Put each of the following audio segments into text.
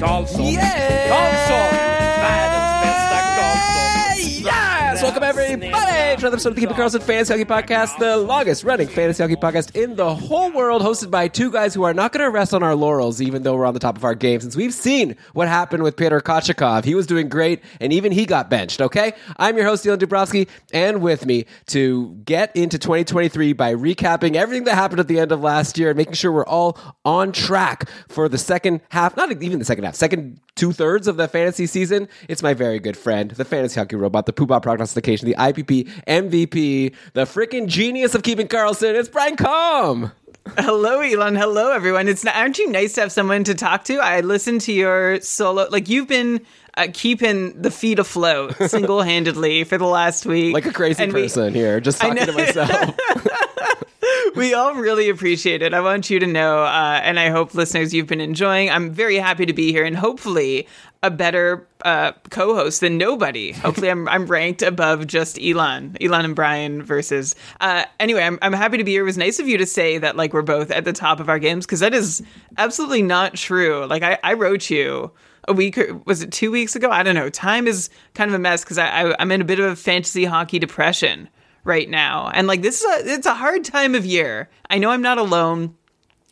Karlsson, Yeah! Karlsson, världens bästa Karlsson. Yes! Welcome everybody to another episode of the Keeping Karlsson Fantasy Hockey Podcast, the longest running fantasy hockey podcast in the whole world, hosted by two guys who are not going to rest on our laurels, even though we're on the top of our game, since we've seen what happened with Peter Kochetkov. He was doing great, and even he got benched. Okay, I'm your host, Dylan Dubrowski, and with me to get into 2023 by recapping everything that happened at the end of last year and making sure we're all on track for the second half, not even the second half, second two thirds of the fantasy season. It's my very good friend, the fantasy hockey robot, the Poobah prognostication, the IPP MVP, the freaking genius of Keeping Karlsson. It's Brian Com. Hello, Elon. Hello, everyone. It's not, aren't you nice to have someone to talk to? I listened to your solo. Like you've been uh, keeping the feet afloat single handedly for the last week, Like a crazy And we- person here, just talking to myself. we all really appreciate it. I want you to know, uh, and I hope listeners you've been enjoying. I'm very happy to be here, and hopefully a better uh, co-host than nobody. Hopefully, I'm I'm ranked above just Elon, Elon and Brian versus. Uh, anyway, I'm I'm happy to be here. It was nice of you to say that like we're both at the top of our games because that is absolutely not true. Like I, I wrote you a week was it two weeks ago? I don't know. Time is kind of a mess because I, I I'm in a bit of a fantasy hockey depression right now, and like this is a it's a hard time of year. I know I'm not alone.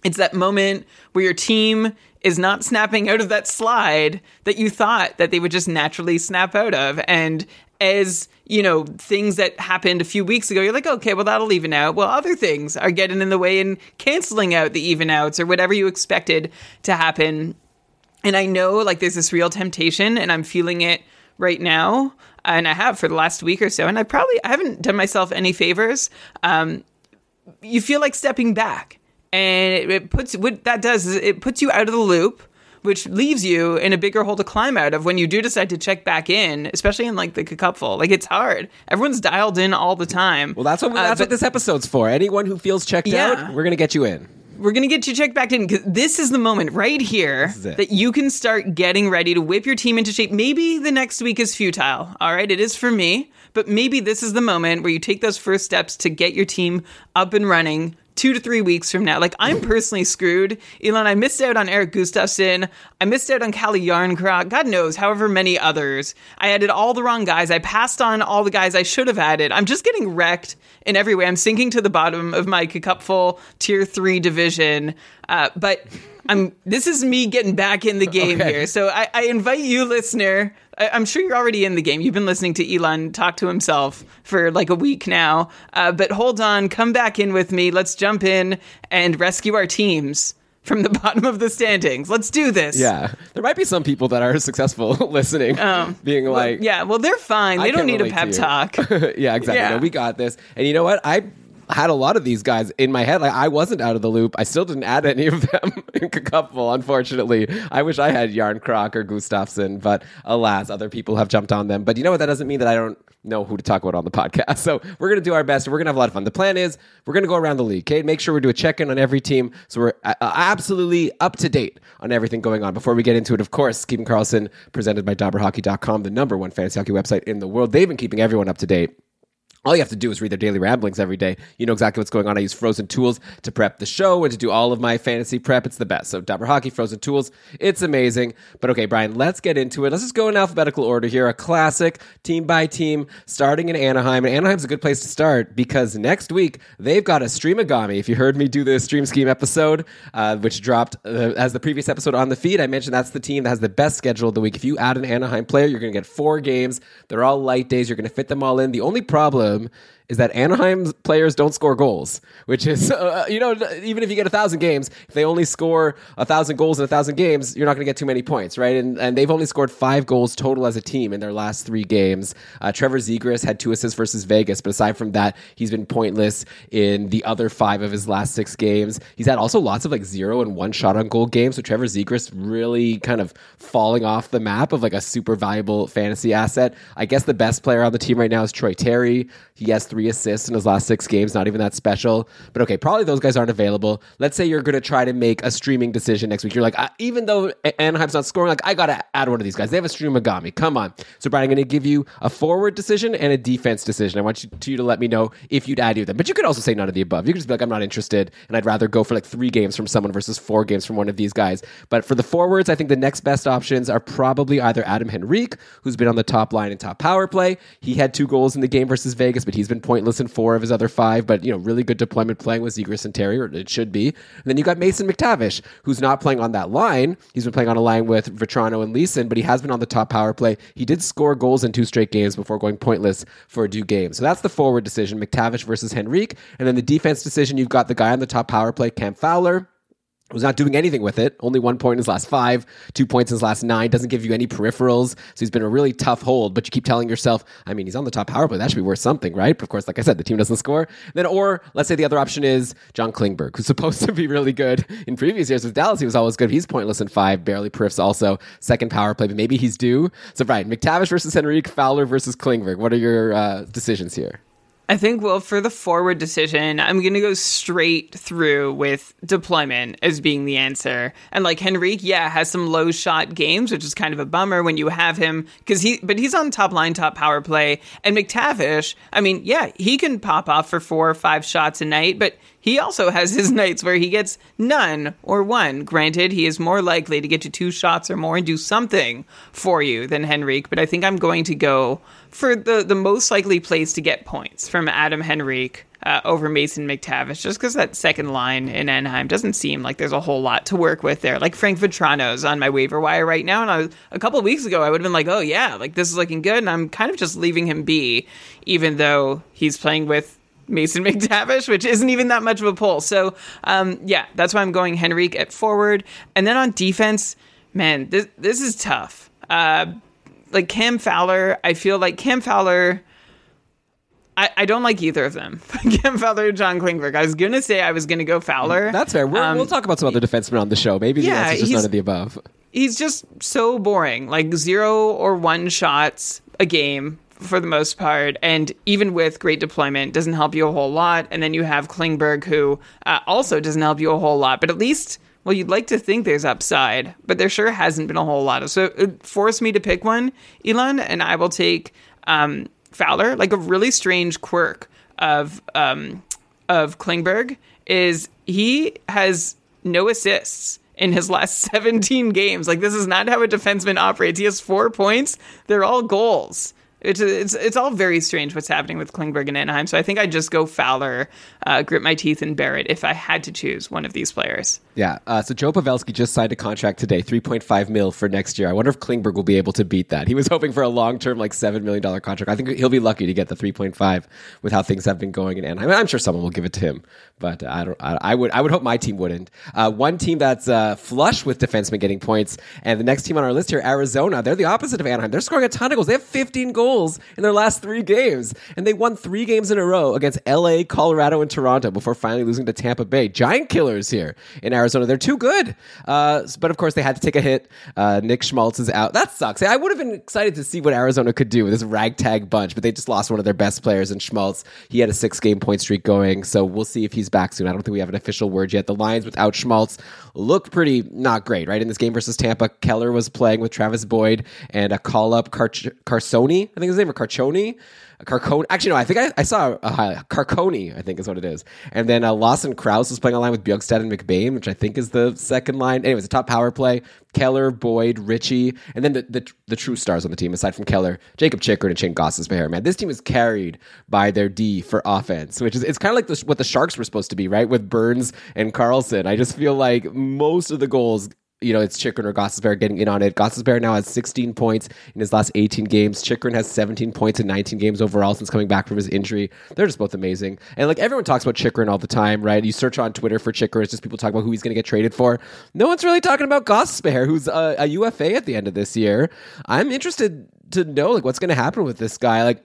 It's that moment where your team is not snapping out of that slide that you thought that they would just naturally snap out of. And as you know, things that happened a few weeks ago, you're like, okay, well, that'll even out. Well, other things are getting in the way and canceling out the even outs or whatever you expected to happen. And I know like there's this real temptation, and I'm feeling it right now. And I have for the last week or so. And I probably I haven't done myself any favors. Um, you feel like stepping back and it, it puts what that does is it puts you out of the loop which leaves you in a bigger hole to climb out of when you do decide to check back in especially in like the cupful like it's hard everyone's dialed in all the time well, that's what Uh, that's but what this episode's for. Anyone who feels checked Yeah. out, we're gonna get you in. We're gonna get you checked back in because this is the moment right here that you can start getting ready to whip your team into shape. Maybe the next week is futile all right? It is for me but maybe this is the moment where you take those first steps to get your team up and running two to three weeks from now. Like I'm personally screwed. Elon, I missed out on Erik Gustafsson. I missed out on Calle Jarnkrok. God knows, however many others. I added all the wrong guys. I passed on all the guys I should have added. I'm just getting wrecked in every way. I'm sinking to the bottom of my cupful tier three division. Uh, but I'm. This is me getting back in the game Okay. here. So I, I invite you, listener. I, I'm sure you're already in the game. You've been listening to Elon talk to himself for like a week now. Uh, but hold on, come back in with me. Let's jump in and rescue our teams from the bottom of the standings. Let's do this. Yeah, there might be some people that are successful listening, being like, Yeah, well, they're fine. They don't need a pep talk. yeah, exactly. Yeah. No, we got this. And you know what? I had a lot of these guys in my head. Like I wasn't out of the loop. I still didn't add any of them in couple, unfortunately. I wish I had Jarnkrok or Gustafsson, but alas, other people have jumped on them. But you know what? That doesn't mean that I don't know who to talk about on the podcast. So we're gonna do our best. We're gonna have a lot of fun. The plan is we're gonna go around the league. Okay, make sure we do a check in on every team, so we're uh, absolutely up to date on everything going on. Before we get into it, of course, Keeping Karlsson, presented by DobberHockey.com, the number one fantasy hockey website in the world. They've been keeping everyone up to date. All you have to do is read their daily ramblings every day. You know exactly what's going on. I use Frozen Tools to prep the show and to do all of my fantasy prep. It's the best. So, Dobber Hockey, Frozen Tools, it's amazing. But okay, Brian, let's get into it. Let's just go in alphabetical order here. A classic, team by team, starting in Anaheim. And Anaheim's a good place to start because next week they've got a Streamagami. If you heard me do the Stream Scheme episode, uh, which dropped uh, as the previous episode on the feed, I mentioned that's the team that has the best schedule of the week. If you add an Anaheim player, you're going to get four games. They're all light days. You're going to fit them all in. The only problem ähm, is that Anaheim players don't score goals, which is, uh, you know, even if you get a thousand games, if they only score a thousand goals in a thousand games, you're not going to get too many points, right? And, and they've only scored five goals total as a team in their last three games. Uh, Trevor Zegras had two assists versus Vegas, but aside from that, he's been pointless in the other five of his last six games. He's had also lots of like zero and one shot on goal games. So Trevor Zegras really kind of falling off the map of like a super valuable fantasy asset. I guess the best player on the team right now is Troy Terry. He has three assists in his last six games, not even that special. But okay, probably those guys aren't available. Let's say you're going to try to make a streaming decision next week. You're like, even though Anaheim's not scoring, like I got to add one of these guys. They have a stream Megami. Come on. So Brian, I'm going to give you a forward decision and a defense decision. I want you to, you to let me know if you'd add either of them. But you could also say none of the above. You could just be like, I'm not interested, and I'd rather go for like three games from someone versus four games from one of these guys. But for the forwards, I think the next best options are probably either Adam Henrique, who's been on the top line and top power play. He had two goals in the game versus Vegas, but he's been pointless in four of his other five. But you know, really good deployment playing with Zegras and Terry, or it should be. And then you got Mason McTavish, who's not playing on that line. He's been playing on a line with Vatrano and Leason, but he has been on the top power play. He did score goals in two straight games before going pointless for a due game. So that's the forward decision: McTavish versus Henrique, and then the defense decision. You've got the guy on the top power play, Cam Fowler was not doing anything with it. Only one point in his last five, two points in his last nine. Doesn't give you any peripherals. So he's been a really tough hold. But you keep telling yourself, I mean, he's on the top power play. That should be worth something, right? But of course, like I said, the team doesn't score. Then, or let's say the other option is John Klingberg, who's supposed to be really good in previous years with Dallas. He was always good. He's pointless in five, barely periffs also. Second power play, but maybe he's due. So, right, McTavish versus Henrique, Fowler versus Klingberg. What are your uh, decisions here? I think, well, for the forward decision, I'm going to go straight through with deployment as being the answer. And like Henrique, yeah, has some low shot games, which is kind of a bummer when you have him because he, but he's on top line, top power play. And McTavish, I mean, yeah, he can pop off for four or five shots a night, but he also has his nights where he gets none or one. Granted, he is more likely to get to two shots or more and do something for you than Henrique, but I think I'm going to go for the, the most likely place to get points from Adam Henrique uh, over Mason McTavish, just because that second line in Anaheim doesn't seem like there's a whole lot to work with there. Like Frank Vatrano's on my waiver wire right now, and a couple weeks ago I would have been like, oh yeah, like this is looking good, and I'm kind of just leaving him be, even though he's playing with Mason McTavish, which isn't even that much of a pull. So, um, yeah, that's why I'm going Henrique at forward. And then on defense, man, this this is tough. Uh, like Cam Fowler, I feel like Cam Fowler. I, I don't like either of them. Cam Fowler John Klingberg. I was gonna say I was gonna go Fowler. That's fair. we um, talk about some other defensemen on the show. Maybe the yeah, answer's just none of the above. He's just so boring. Like zero or one shots a game for the most part, and even with great deployment, doesn't help you a whole lot. And then you have Klingberg, who uh, also doesn't help you a whole lot, but at least well, you'd like to think there's upside, but there sure hasn't been a whole lot of. So it forced me to pick one, Elon, and I will take um, Fowler. Like a really strange quirk of um, of Klingberg is he has no assists in his last 17 games. Like this is not how a defenseman operates. He has four points. They're all goals. It's it's it's all very strange what's happening with Klingberg and Anaheim. So I think I'd just go Fowler, uh, grit my teeth, and bear it if I had to choose one of these players. Yeah. Uh, so Joe Pavelski just signed a contract today, three point five mil for next year. I wonder if Klingberg will be able to beat that. He was hoping for a long term, like seven million dollar contract. I think he'll be lucky to get the three point five with how things have been going in Anaheim. I'm sure someone will give it to him, but I don't. I, I would. I would hope my team wouldn't. Uh, one team that's uh, flush with defensemen getting points, and the next team on our list here, Arizona. They're the opposite of Anaheim. They're scoring a ton of goals. They have 15 goals in their last three games, and they won three games in a row against L.A., Colorado, and Toronto before finally losing to Tampa Bay. Giant killers here in Arizona. They're too good good. Uh, but of course, they had to take a hit. Uh, Nick Schmaltz is out. That sucks. I would have been excited to see what Arizona could do with this ragtag bunch, but they just lost one of their best players in Schmaltz. He had a six game point streak going, so we'll see if he's back soon. I don't think we have an official word yet. The Lions without Schmaltz look pretty not great, right? In this game versus Tampa, Keller was playing with Travis Boyd and a call up Car- Carsoni, I think his name, or Carcioni. Carcone. Actually, no, I think I, I saw a I think is what it is. And then uh, Lawson Crouse was playing a line with Bjugstad and McBain, which I think is the second line. Anyways, the top power play. Keller, Boyd, Ritchie, and then the, the, the true stars on the team, aside from Keller, Jacob Chychrun and Shayne Gostisbehere. Man, this team is carried by their D for offense, which is it's kind of like the, what the Sharks were supposed to be, right? With Burns and Karlsson, I just feel like most of the goals you know, it's Chychrun or Gostisbehere getting in on it. Gostisbehere now has 16 points in his last 18 games. Chychrun has 17 points in 19 games overall since coming back from his injury. They're just both amazing. And like everyone talks about Chychrun all the time, right? You search on Twitter for Chychrun, it's just people talking about who he's going to get traded for. No one's really talking about Gostisbehere, who's a, a UFA at the end of this year. I'm interested to know like what's going to happen with this guy. Like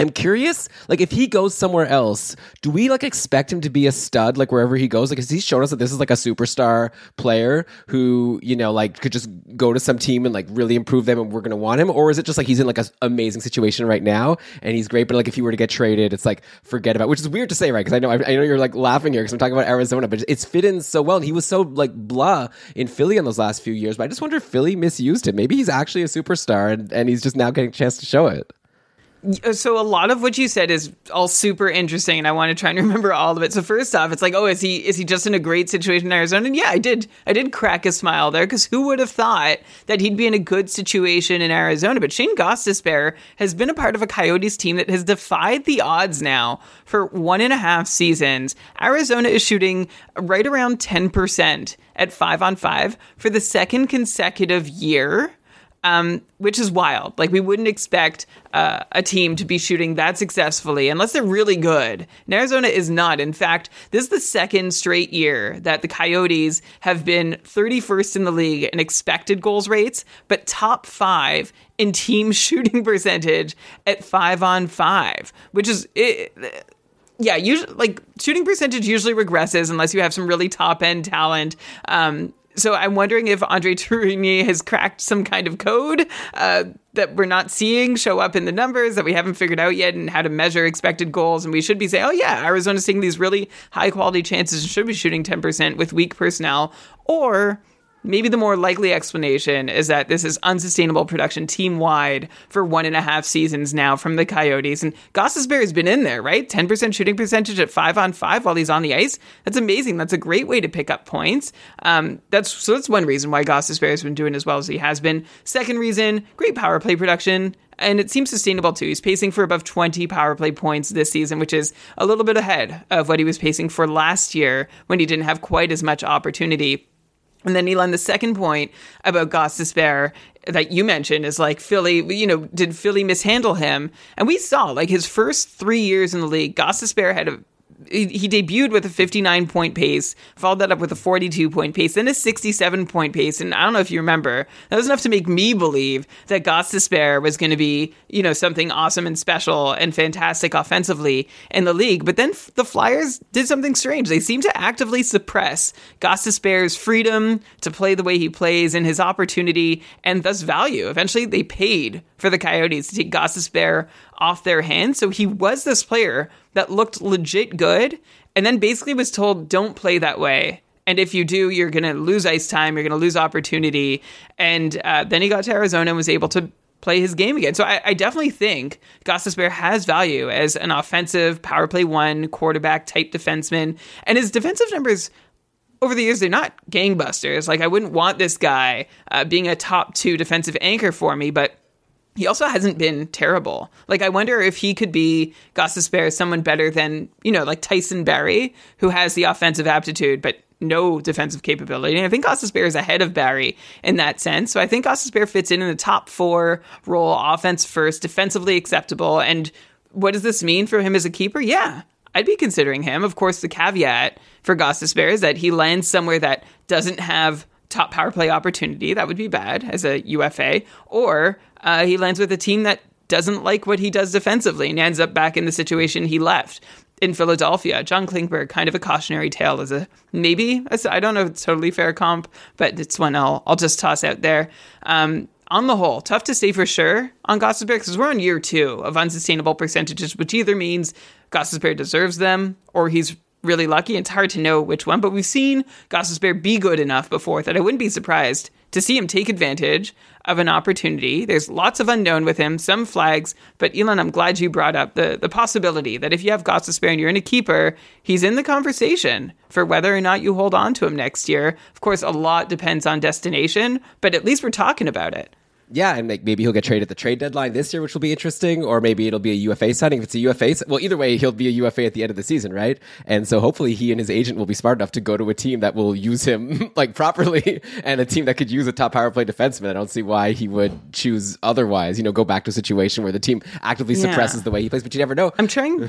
I'm curious, like if he goes somewhere else, do we like expect him to be a stud like wherever he goes? Like, has he shown us that this is like a superstar player who you know like could just go to some team and like really improve them, and we're gonna want him, or is it just like he's in like an amazing situation right now and he's great, but like if he were to get traded, it's like forget about, which is weird to say, right? Because I know I, I, know you're like laughing here because I'm talking about Arizona, but it's fit in so well, and he was so like blah in Philly in those last few years. But I just wonder if Philly misused him. Maybe he's actually a superstar, and, and he's just now getting a chance to show it. Uh, so a lot of what you said is all super interesting, and I want to try and remember all of it. So first off, it's like, oh, is he is he just in a great situation in Arizona? And yeah, I did I did crack a smile there because who would have thought that he'd be in a good situation in Arizona? But Shayne Gostisbehere has been a part of a Coyotes team that has defied the odds now for one and a half seasons. Arizona is shooting right around ten percent at five on five for the second consecutive year um, which is wild. Like we wouldn't expect uh, a team to be shooting that successfully unless they're really good. And Arizona is not. In fact, this is the second straight year that the Coyotes have been 31st in the league in expected goals rates, but top five in team shooting percentage at five on five, which is. It, yeah, usually like shooting percentage usually regresses unless you have some really top end talent. Um, so I'm wondering if Andre Tourigny has cracked some kind of code uh, that we're not seeing show up in the numbers that we haven't figured out yet and how to measure expected goals. And we should be saying, oh, yeah, Arizona's seeing these really high quality chances and should be shooting 10% with weak personnel. Or Maybe the more likely explanation is that this is unsustainable production team wide for one and a half seasons now from the Coyotes. And Gostisbehere has been in there, right? 10% shooting percentage at five on five while he's on the ice. That's amazing. That's a great way to pick up points. Um, that's so that's one reason why Gostisbehere has been doing as well as he has been. Second reason, great power play production and it seems sustainable too. He's pacing for above 20 power play points this season, which is a little bit ahead of what he was pacing for last year when he didn't have quite as much opportunity. And then Elon, the second point about Gostisbehere that you mentioned is like Philly, you know, did Philly mishandle him? And we saw like his first three years in the league, Gostisbehere had a he debuted with a 59 point pace, followed that up with a 42 point pace, then a 67 point pace. And I don't know if you remember, that was enough to make me believe that Gostisbehere was going to be, you know, something awesome and special and fantastic offensively in the league. But then the Flyers did something strange. They seemed to actively suppress Gostisbehere's freedom to play the way he plays and his opportunity and thus value. Eventually, they paid for the Coyotes to take Gostisbehere off their hands. So he was this player that looked legit good and then basically was told, don't play that way. And if you do, you're going to lose ice time, you're going to lose opportunity. And uh, then he got to Arizona and was able to play his game again. So I, I definitely think Gostisbehere has value as an offensive power play one quarterback type defenseman. And his defensive numbers over the years, they're not gangbusters. Like I wouldn't want this guy uh, being a top two defensive anchor for me, but he also hasn't been terrible. Like I wonder if he could be Gostisbehere someone better than, you know, like Tyson Barrie, who has the offensive aptitude but no defensive capability. And I think Gostisbehere is ahead of Barrie in that sense. So I think Gostisbehere fits in in the top four role, offense first, defensively acceptable. And what does this mean for him as a keeper? Yeah, I'd be considering him. Of course, the caveat for Gostisbehere is that he lands somewhere that doesn't have top power play opportunity. That would be bad as a UFA. Or uh, he lands with a team that doesn't like what he does defensively and ends up back in the situation he left in Philadelphia. John Klingberg, kind of a cautionary tale as a maybe. I don't know if it's totally fair comp, but it's one I'll, I'll just toss out there. Um, on the whole, tough to say for sure on Gostisbehere because we're on year two of unsustainable percentages, which either means Gostisbehere deserves them or he's really lucky. It's hard to know which one, but we've seen Gostisbehere be good enough before that I wouldn't be surprised to see him take advantage of an opportunity. There's lots of unknown with him, some flags, but Elon, I'm glad you brought up the, the possibility that if you have Gostisbehere and you're in a keeper, he's in the conversation for whether or not you hold on to him next year. Of course, a lot depends on destination, but at least we're talking about it. Yeah, and like maybe he'll get traded at the trade deadline this year, which will be interesting, or maybe it'll be a UFA signing. If it's a UFA, well, either way, he'll be a UFA at the end of the season, right? And so hopefully he and his agent will be smart enough to go to a team that will use him like properly, and a team that could use a top power play defenseman. I don't see why he would choose otherwise. You know, go back to a situation where the team actively Yeah. suppresses the way he plays, but you never know. I'm trying.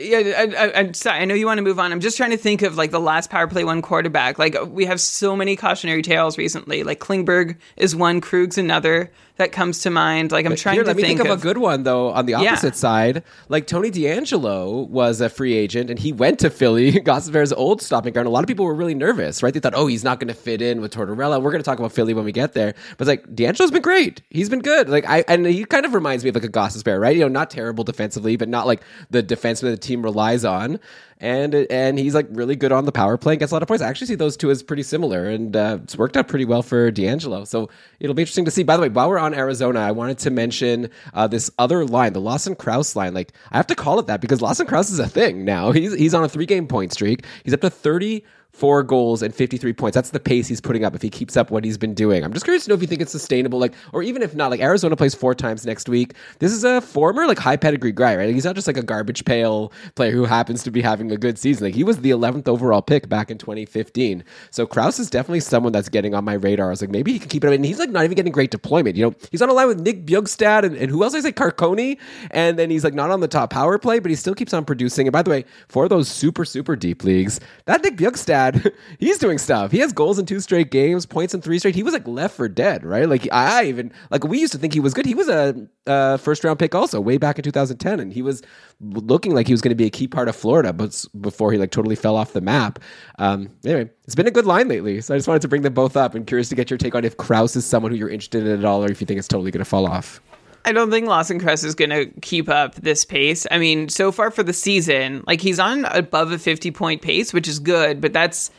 Yeah, I, I'm sorry. I know you want to move on. I'm just trying to think of like the last power play one quarterback. Like we have so many cautionary tales recently. Like Klingberg is one, Krug's another that comes to mind. Like I'm trying Here, to let me think, think, of, a good one though. On the Yeah. opposite side, like Tony DeAngelo was a free agent, and he went to Philly, Gostisbehere's old stopping ground. A lot of people were really nervous, right? They thought, oh, he's not going to fit in with Tortorella. We're going to talk about Philly when we get there. But it's like DeAngelo's been great. He's been good. Like I, and he kind of reminds me of like a Gossip right? You know, not terrible defensively, but not like the defenseman the team relies on. And and he's like really good on the power play and gets a lot of points. I actually see those two as pretty similar, and uh, it's worked out pretty well for DeAngelo. So it'll be interesting to see. By the way, while we're on Arizona, I wanted to mention uh, this other line, the Lawson Crouse line. Like I have to call it that because Lawson Crouse is a thing now. He's he's on a three game point streak. He's up to thirty four goals and 53 points. That's the pace he's putting up if he keeps up what he's been doing. I'm just curious to know if you think it's sustainable, like, or even if not, like Arizona plays four times next week. This is a former, like, high pedigree guy, right? He's not just like a garbage pail player who happens to be having a good season. Like, he was the 11th overall pick back in 2015. So Crouse is definitely someone that's getting on my radar. I was like, maybe he can keep it up. And he's like not even getting great deployment. You know, he's on a line with Nick Bjugstad and, and who else? I say Carcone. And then he's like not on the top power play, but he still keeps on producing. And by the way, for those super, super deep leagues, that Nick Bjugstad, he's doing stuff. He has goals in two straight games, points in three straight. He was like left for dead, right? Like I even like we used to think he was good. He was a, uh first round pick also way back in 2010, and he was looking like he was going to be a key part of Florida, but before he like totally fell off the map. Um, anyway, it's been a good line lately, so I just wanted to bring them both up. and curious to get your take on if Crouse is someone who you're interested in at all, or if you think it's totally going to fall off. I don't think Lawson Crouse is going to keep up this pace. I mean, so far for the season, like he's on above a 50 point pace, which is good, but that's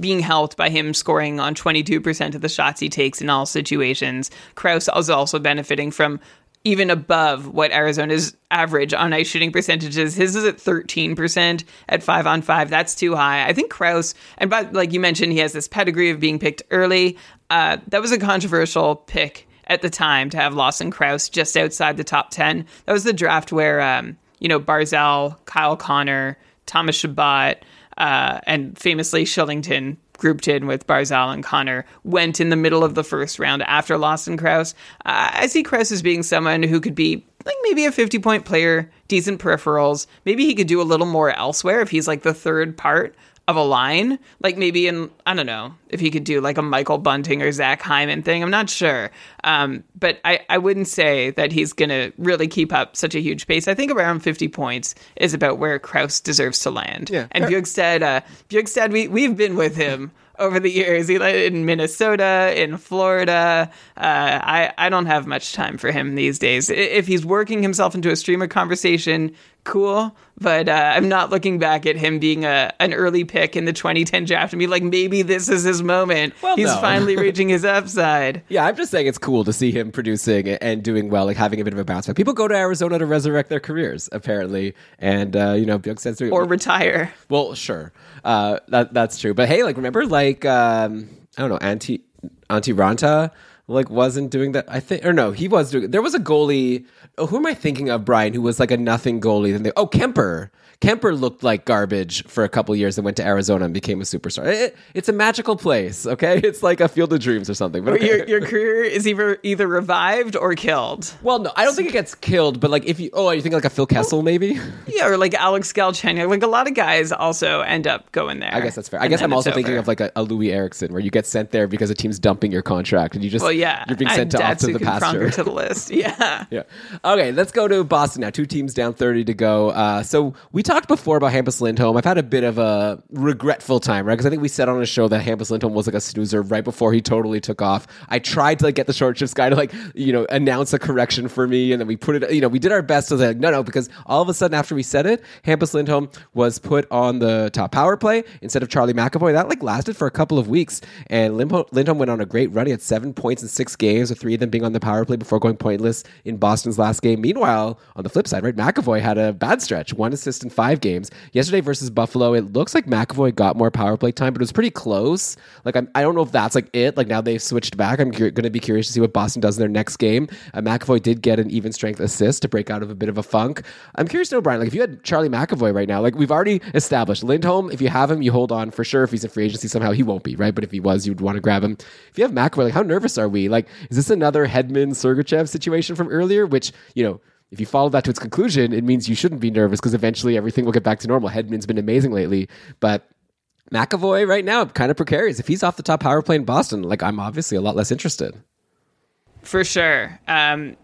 being helped by him scoring on 22% of the shots he takes in all situations. Crouse is also benefiting from even above what Arizona's average on ice shooting percentages. His is at 13% at 5 on 5. That's too high. I think Crouse, and by, like you mentioned, he has this pedigree of being picked early. Uh, that was a controversial pick at the time to have Lawson Crouse just outside the top 10. That was the draft where, um, you know, Barzal, Kyle Connor, Thomas Chabot, uh, and famously Shillington grouped in with Barzal and Connor went in the middle of the first round after Lawson Crouse. Uh, I see Crouse as being someone who could be like maybe a 50 point player, decent peripherals. Maybe he could do a little more elsewhere if he's like the third part of a line, like maybe in I don't know if he could do like a Michael Bunting or Zach Hyman thing. I'm not sure, um, but I I wouldn't say that he's gonna really keep up such a huge pace. I think around 50 points is about where Crouse deserves to land. Yeah. and Bjugstad, uh, Bjugstad, we we've been with him. Over the years, he lived in Minnesota, in Florida. Uh, I I don't have much time for him these days. If he's working himself into a streamer conversation, cool. But uh, I'm not looking back at him being a an early pick in the 2010 draft and be like, maybe this is his moment. Well, He's no. finally reaching his upside. Yeah, I'm just saying it's cool to see him producing and doing well, like having a bit of a bounce back. People go to Arizona to resurrect their careers, apparently, and uh, you know, Bjugstad's doing Or retire. Well, sure, uh, that that's true. But hey, like remember, like um, I don't know, Antti Antti Raanta like wasn't doing that. I think, or no, he was doing. There was a goalie. Oh, who am I thinking of, Brian? Who was like a nothing goalie? Then they, oh, Kemper. Kemper looked like garbage for a couple years and went to Arizona and became a superstar. It- it's a magical place, okay? It's like a field of dreams or something. But okay. Your, your career is either either revived or killed. well, no, I don't think it gets killed. But like, if you, oh, you think like a Phil Kessel, maybe? Yeah, or like Alex Galchenyuk. Like a lot of guys also end up going there. I guess that's fair. I guess I'm also thinking over. of like a, a Loui Eriksson, where you get sent there because a team's dumping your contract, and you just Well, yeah. you're being sent to off to the pasture. To the list. Yeah. yeah. Okay, let's go to Boston now. Two teams down 30 to go. Uh, so we talked before about Hampus Lindholm. I've had a bit of a regretful time, right? Because I think we said on a show that Hampus Lindholm was like a snoozer right before he totally took off. I tried to like get the short shifts guy to like you know announce a correction for me, and then we put it. You know, we did our best to like no, no, because all of a sudden after we said it, Hampus Lindholm was put on the top power play instead of Charlie McAvoy. That like lasted for a couple of weeks, and Lindholm, Lindholm went on a great run. He had seven points in six games, with three of them being on the power play before going pointless in Boston's last game. Meanwhile, on the flip side, right, McAvoy had a bad stretch, one assist in five games. Yesterday versus Buffalo, it looks like McAvoy got more power play time, but it was pretty close. Like, I'm, I don't know if that's like it. Like, now they've switched back. I'm going to be curious to see what Boston does in their next game. Uh, McAvoy did get an even strength assist to break out of a bit of a funk. I'm curious to know, Brian, like, if you had Charlie McAvoy right now, like, we've already established Lindholm, if you have him, you hold on for sure. If he's in free agency somehow, he won't be, right? But if he was, you'd want to grab him. If you have McAvoy, like, how nervous are we? Like, is this another Hedman Sergachev situation from earlier, which, you know, if you follow that to its conclusion, it means you shouldn't be nervous because eventually everything will get back to normal. Hedman's been amazing lately, but McAvoy right now kind of precarious. If he's off the top power play in Boston, like I'm obviously a lot less interested. For sure. Um,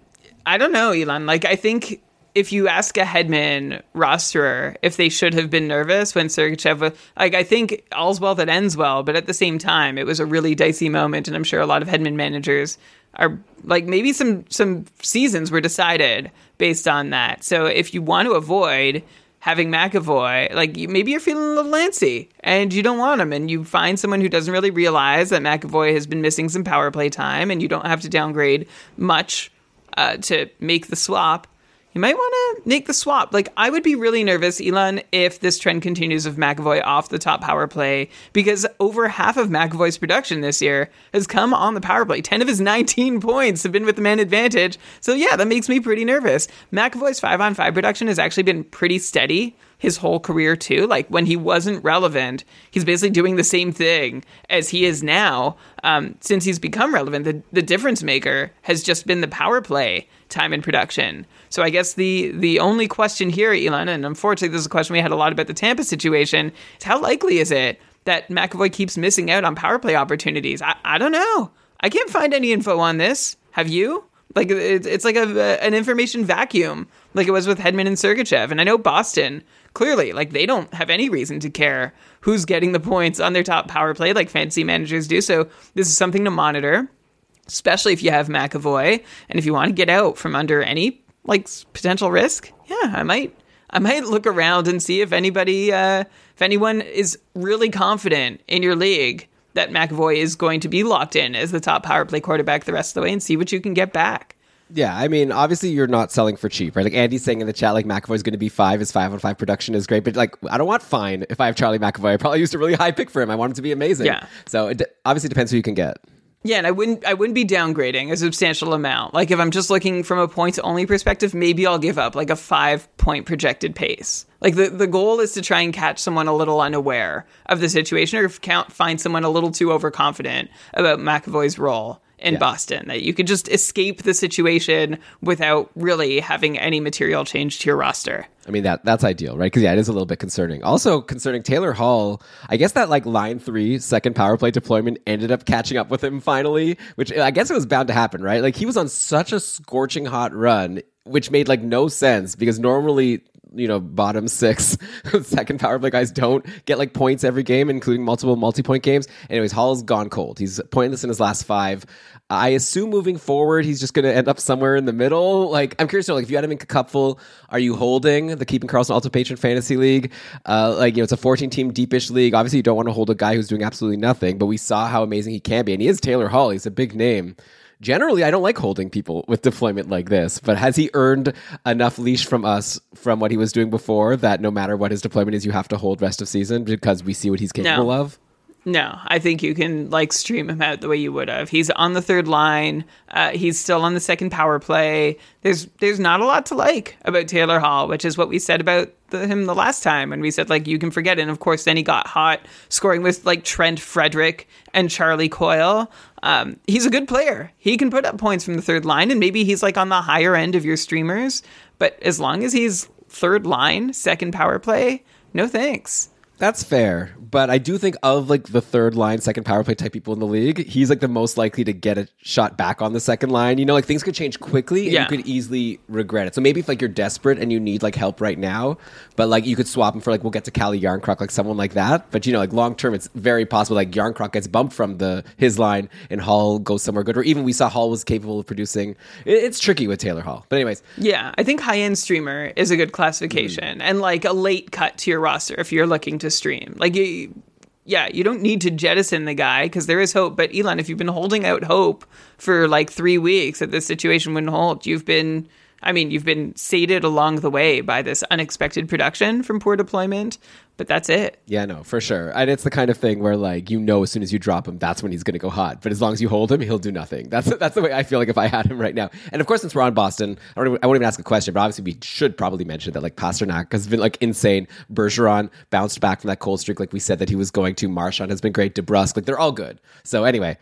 I don't know, Elon. Like I think if you ask a Hedman rosterer if they should have been nervous when Sergachev, like I think all's well that ends well, but at the same time, it was a really dicey moment, and I'm sure a lot of Hedman managers are like maybe some some seasons were decided based on that. So if you want to avoid having McAvoy, like you, maybe you're feeling a little antsy and you don't want him, and you find someone who doesn't really realize that McAvoy has been missing some power play time, and you don't have to downgrade much uh, to make the swap you might want to make the swap. Like, I would be really nervous, Elon, if this trend continues of McAvoy off the top power play, because over half of McAvoy's production this year has come on the power play. 10 of his 19 points have been with the man advantage. So, yeah, that makes me pretty nervous. McAvoy's 5 on 5 production has actually been pretty steady his whole career, too. Like, when he wasn't relevant, he's basically doing the same thing as he is now. Um, since he's become relevant, the, the difference maker has just been the power play time in production. So I guess the the only question here, Elon, and unfortunately this is a question we had a lot about the Tampa situation, is how likely is it that McAvoy keeps missing out on power play opportunities? I, I don't know. I can't find any info on this. Have you? Like it's, it's like a, an information vacuum, like it was with Hedman and Sergachev. And I know Boston clearly, like they don't have any reason to care who's getting the points on their top power play, like fantasy managers do. So this is something to monitor especially if you have McAvoy and if you want to get out from under any like potential risk. Yeah, I might I might look around and see if anybody uh, if anyone is really confident in your league that McAvoy is going to be locked in as the top power play quarterback the rest of the way and see what you can get back. Yeah, I mean, obviously you're not selling for cheap, right? Like Andy's saying in the chat, like McAvoy's going to be five. His five on five production is great, but like I don't want fine if I have Charlie McAvoy. I probably used a really high pick for him. I want him to be amazing. Yeah. So it obviously depends who you can get. Yeah, and I wouldn't I wouldn't be downgrading a substantial amount. Like if I'm just looking from a points only perspective, maybe I'll give up like a 5 point projected pace. Like the the goal is to try and catch someone a little unaware of the situation or count, find someone a little too overconfident about McAvoy's role in yeah. Boston that you could just escape the situation without really having any material change to your roster. I mean that that's ideal, right? Because yeah, it is a little bit concerning. Also concerning Taylor Hall. I guess that like line three second power play deployment ended up catching up with him finally, which I guess it was bound to happen, right? Like he was on such a scorching hot run, which made like no sense because normally you know bottom six second power play guys don't get like points every game including multiple multi-point games anyways hall's gone cold he's pointless in his last five I assume moving forward, he's just going to end up somewhere in the middle. Like, I'm curious to know, like, if you had him in Cupful, are you holding the Keeping Karlsson Ultimate Patron Fantasy League? Uh, like, you know, it's a 14 team deepish league. Obviously, you don't want to hold a guy who's doing absolutely nothing, but we saw how amazing he can be. And he is Taylor Hall. He's a big name. Generally, I don't like holding people with deployment like this, but has he earned enough leash from us from what he was doing before that no matter what his deployment is, you have to hold rest of season because we see what he's capable no. of? No, I think you can like stream him out the way you would have. He's on the third line. Uh, he's still on the second power play. There's there's not a lot to like about Taylor Hall, which is what we said about the, him the last time when we said like you can forget it. And of course, then he got hot scoring with like Trent Frederic and Charlie Coyle. Um, he's a good player. He can put up points from the third line, and maybe he's like on the higher end of your streamers. But as long as he's third line, second power play, no thanks. That's fair, but I do think of like the third line, second power play type people in the league, he's like the most likely to get a shot back on the second line. You know, like things could change quickly and yeah. you could easily regret it. So maybe if like you're desperate and you need like help right now, but like you could swap him for like we'll get to Calle Jarnkrok, like someone like that. But you know, like long term, it's very possible like Jarnkrok gets bumped from the his line and Hall goes somewhere good, or even we saw Hall was capable of producing. It, it's tricky with Taylor Hall, but anyways, yeah, I think high end streamer is a good classification mm. and like a late cut to your roster if you're looking to stream. Like yeah, you don't need to jettison the guy because there is hope. But Elon, if you've been holding out hope for like three weeks that this situation wouldn't hold, you've been, I mean, you've been sated along the way by this unexpected production from poor deployment. But that's it. Yeah, no, for sure. And it's the kind of thing where like you know as soon as you drop him, that's when he's going to go hot. But as long as you hold him, he'll do nothing. That's that's the way I feel like if I had him right now. And of course, since we're on Boston, I, don't I won't even ask a question, but obviously we should probably mention that like Pastrnak has been like insane. Bergeron bounced back from that cold streak, like we said that he was going to. Marchand has been great. DeBrusk, like they're all good. So anyway,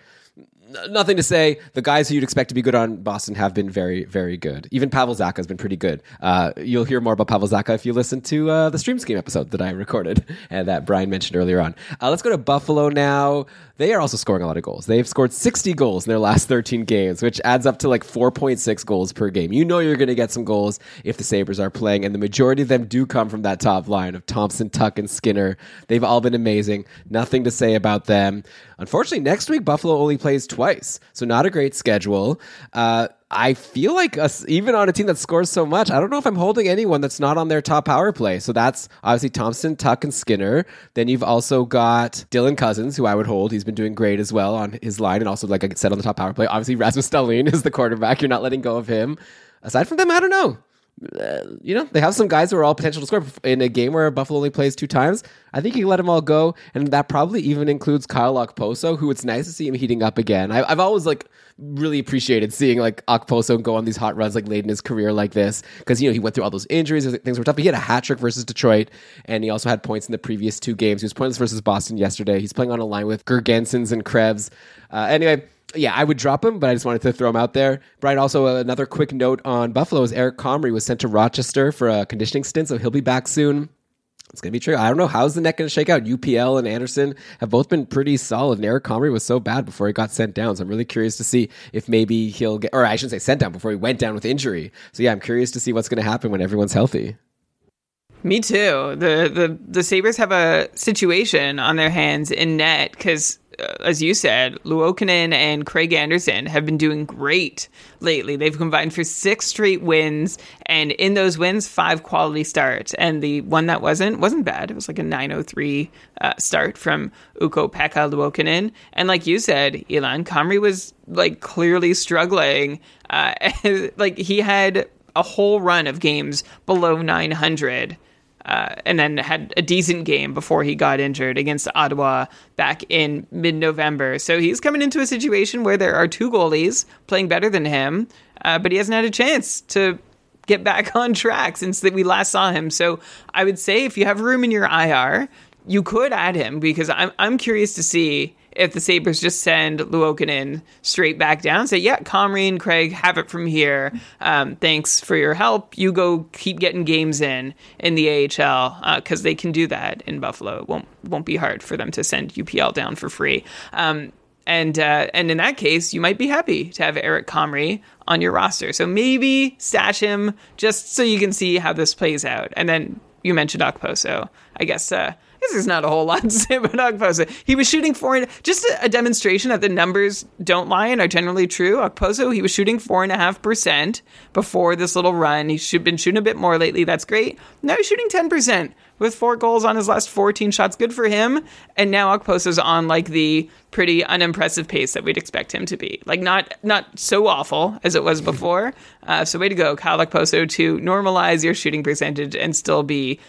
nothing to say. The guys who you'd expect to be good on Boston have been very, very good. Even Pavel Zacha has been pretty good. Uh, you'll hear more about Pavel Zacha if you listen to uh, the Stream Scheme episode that I recorded and that Brian mentioned earlier on. Uh, let's go to Buffalo now. They are also scoring a lot of goals. They've scored 60 goals in their last 13 games, which adds up to like 4.6 goals per game. You know you're going to get some goals if the Sabres are playing, and the majority of them do come from that top line of Thompson, Tuch, and Skinner. They've all been amazing. Nothing to say about them. Unfortunately, next week, Buffalo only plays twice, so not a great schedule. Uh, I feel like even on a team that scores so much, I don't know if I'm holding anyone that's not on their top power play. So that's obviously Thompson, Tuch, and Skinner. Then you've also got Dylan Cozens, who I would hold. He's been doing great as well on his line, and also like I said on the top power play. Obviously, Rasmus Dahlin is the quarterback. You're not letting go of him. Aside from them, I don't know. You know, they have some guys who are all potential to score in a game where Buffalo only plays two times. I think you let them all go, and that probably even includes Kyle Okposo, who it's nice to see him heating up again. I, I've always like really appreciated seeing like Okposo go on these hot runs like late in his career like this because you know he went through all those injuries, things were tough. He had a hat trick versus Detroit, and he also had points in the previous two games. He was pointless versus Boston yesterday. He's playing on a line with Girgensons and Krebs. Uh, anyway yeah, I would drop him, but I just wanted to throw him out there. Brian, also uh, another quick note on Buffalo is Eric Comrie was sent to Rochester for a conditioning stint, so he'll be back soon. It's going to be true. I don't know. How's the net going to shake out? UPL and Anderson have both been pretty solid. And Eric Comrie was so bad before he got sent down. So I'm really curious to see if maybe he'll get, or I shouldn't say sent down before he went down with injury. So yeah, I'm curious to see what's going to happen when everyone's healthy. Me too. The the the Sabres have a situation on their hands in net because as you said, Luukkonen and Craig Anderson have been doing great lately. They've combined for six straight wins, and in those wins, five quality starts. And the one that wasn't wasn't bad. It was like a 903 uh, start from Ukko-Pekka Luukkonen. And like you said, Elon Comrie was like clearly struggling. Uh, like he had a whole run of games below 900 uh, and then had a decent game before he got injured against Ottawa back in mid November. So he's coming into a situation where there are two goalies playing better than him, uh, but he hasn't had a chance to get back on track since that we last saw him. So I would say if you have room in your IR, you could add him because I'm I'm curious to see if the Sabres just send Luukkonen straight back down, say, yeah, Comrie and Craig, have it from here. Um, thanks for your help. You go keep getting games in in the AHL because uh, they can do that in Buffalo. It won't won't be hard for them to send UPL down for free. Um, and uh, and in that case, you might be happy to have Eric Comrie on your roster. So maybe stash him just so you can see how this plays out. And then you mentioned Okposo. I guess uh, this is not a whole lot about Okposo. He was shooting four, just a, a, demonstration that the numbers don't lie and are generally true. Okposo, he was shooting four and a half percent before this little run. He's been shooting a bit more lately. That's great. Now he's shooting 10% with four goals on his last 14 shots. Good for him. And now Okposo's on like the pretty unimpressive pace that we'd expect him to be. Like not not so awful as it was before. Uh, so way to go, Kyle Okposo, to normalize your shooting percentage and still be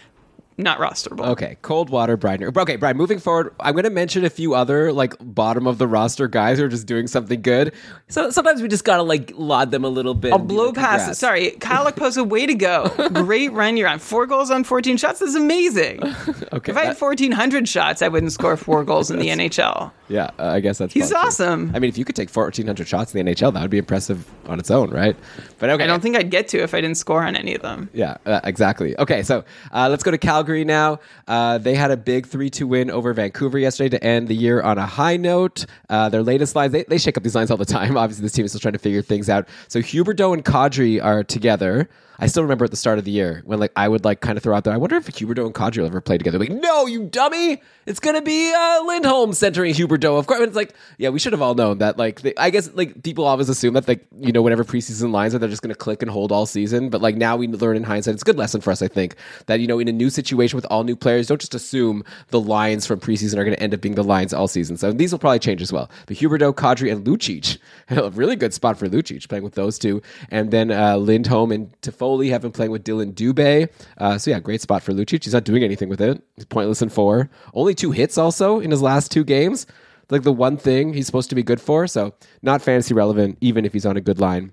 not rosterable. Okay, cold water, Brian. Okay, Brian. Moving forward, I'm going to mention a few other like bottom of the roster guys who are just doing something good. So sometimes we just gotta like laud them a little bit. I'll blow past it. Sorry, Kyle Okposo, way to go! Great run you're on. Four goals on 14 shots is amazing. okay, if I had 1,400 shots, I wouldn't score four goals in the NHL. Yeah, uh, I guess that's. He's awesome. I mean, if you could take 1,400 shots in the NHL, that would be impressive on its own, right? But okay, I don't think I'd get to if I didn't score on any of them. Yeah, uh, exactly. Okay, so uh, let's go to Calgary now. Uh, they had a big 3 2 win over Vancouver yesterday to end the year on a high note. Uh, their latest lines, they, they shake up these lines all the time. Obviously, this team is still trying to figure things out. So Huberdeau and Kadri are together. I still remember at the start of the year when like I would like kind of throw out there. I wonder if Huberdeau and Kadri will ever play together. Like, no, you dummy! It's gonna be uh, Lindholm centering Huberdeau. Of course, it's like, yeah, we should have all known that. Like, I guess like people always assume that like you know whatever preseason lines are, they're just gonna click and hold all season. But like now we learn in hindsight, it's a good lesson for us. I think that you know in a new situation with all new players. Don't just assume the Lions from preseason are to end up being the Lions all season. So these will probably change as well. But Huberdeau, Kadri, and Lucic, a really good spot for Lucic playing with those two. And then uh, Lindholm and Toffoli have been playing with Dillon Dubé. Uh, so yeah, great spot for Lucic. He's not doing anything with it. He's pointless in four. Only two hits also in his last two games. Like the one thing he's supposed to be good for. So not fantasy relevant, even if he's on a good line.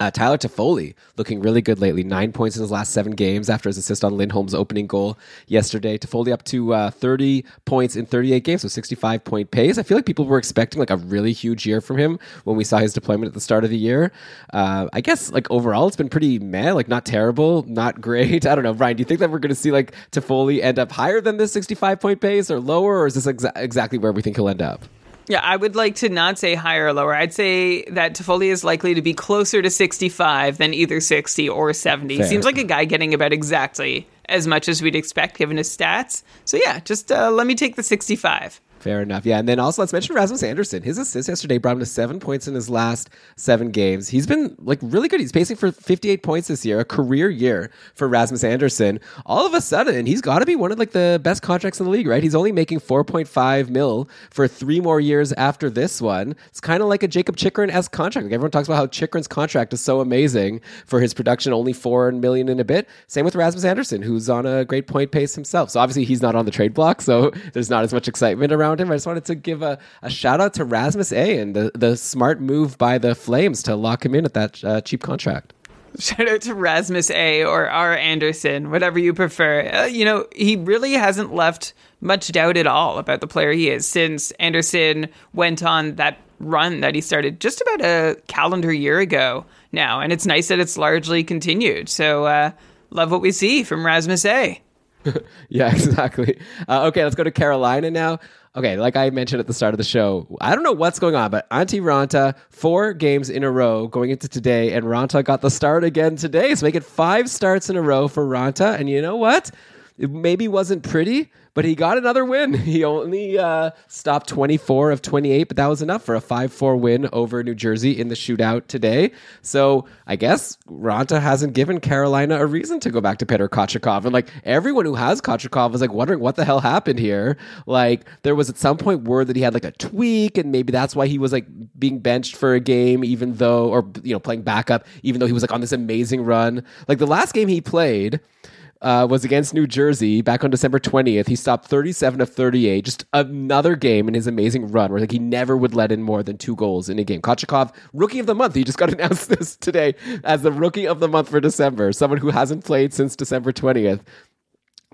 Uh, Tyler Toffoli looking really good lately. Nine points in his last seven games after his assist on Lindholm's opening goal yesterday. Toffoli up to uh, 30 points in 38 games, so 65 point pace. I feel like people were expecting like a really huge year from him when we saw his deployment at the start of the year. Uh, I guess like overall it's been pretty meh, like not terrible, not great. I don't know, Brian. Do you think that we're going to see like Toffoli end up higher than this 65 point pace or lower, or is this exa- exactly where we think he'll end up? Yeah, I would like to not say higher or lower. I'd say that Toffoli is likely to be closer to 65 than either 60 or 70. Fair. Seems like a guy getting about exactly as much as we'd expect given his stats. So yeah, just uh, let me take the 65. Fair enough. Yeah. And then also let's mention Rasmus Andersson. His assist yesterday brought him to seven points in his last seven games. He's been like really good. He's pacing for 58 points this year, a career year for Rasmus Andersson. All of a sudden, he's got to be one of like the best contracts in the league, right? He's only making 4.5 mil for three more years after this one. It's kind of like a Jacob Chychrun esque contract. Like everyone talks about how Chychrun's contract is so amazing for his production, only four million in a bit. Same with Rasmus Andersson, who's on a great point pace himself. So obviously he's not on the trade block, so there's not as much excitement around I just wanted to give a, a shout out to Rasmus A and the, the smart move by the Flames to lock him in at that uh, cheap contract. Shout out to Rasmus A or R. Andersson, whatever you prefer. Uh, you know, he really hasn't left much doubt at all about the player he is since Andersson went on that run that he started just about a calendar year ago now. And it's nice that it's largely continued. So, uh, love what we see from Rasmus A. yeah, exactly. Uh, okay, let's go to Carolina now. Okay, like I mentioned at the start of the show, I don't know what's going on, but Antti Raanta, four games in a row going into today, and Raanta got the start again today. So make it five starts in a row for Raanta. And you know what? It maybe wasn't pretty, but he got another win. He only uh, stopped 24 of 28, but that was enough for a 5 4 win over New Jersey in the shootout today. So I guess Raanta hasn't given Carolina a reason to go back to Peter Kochetkov. And like everyone who has Kochetkov was like wondering what the hell happened here. Like there was at some point word that he had like a tweak, and maybe that's why he was like being benched for a game, even though, or, you know, playing backup, even though he was like on this amazing run. Like the last game he played, uh, was against New Jersey back on December 20th. He stopped 37 of 38. Just another game in his amazing run where like he never would let in more than two goals in a game. Kochetkov, rookie of the month. He just got announced this today as the rookie of the month for December. Someone who hasn't played since December 20th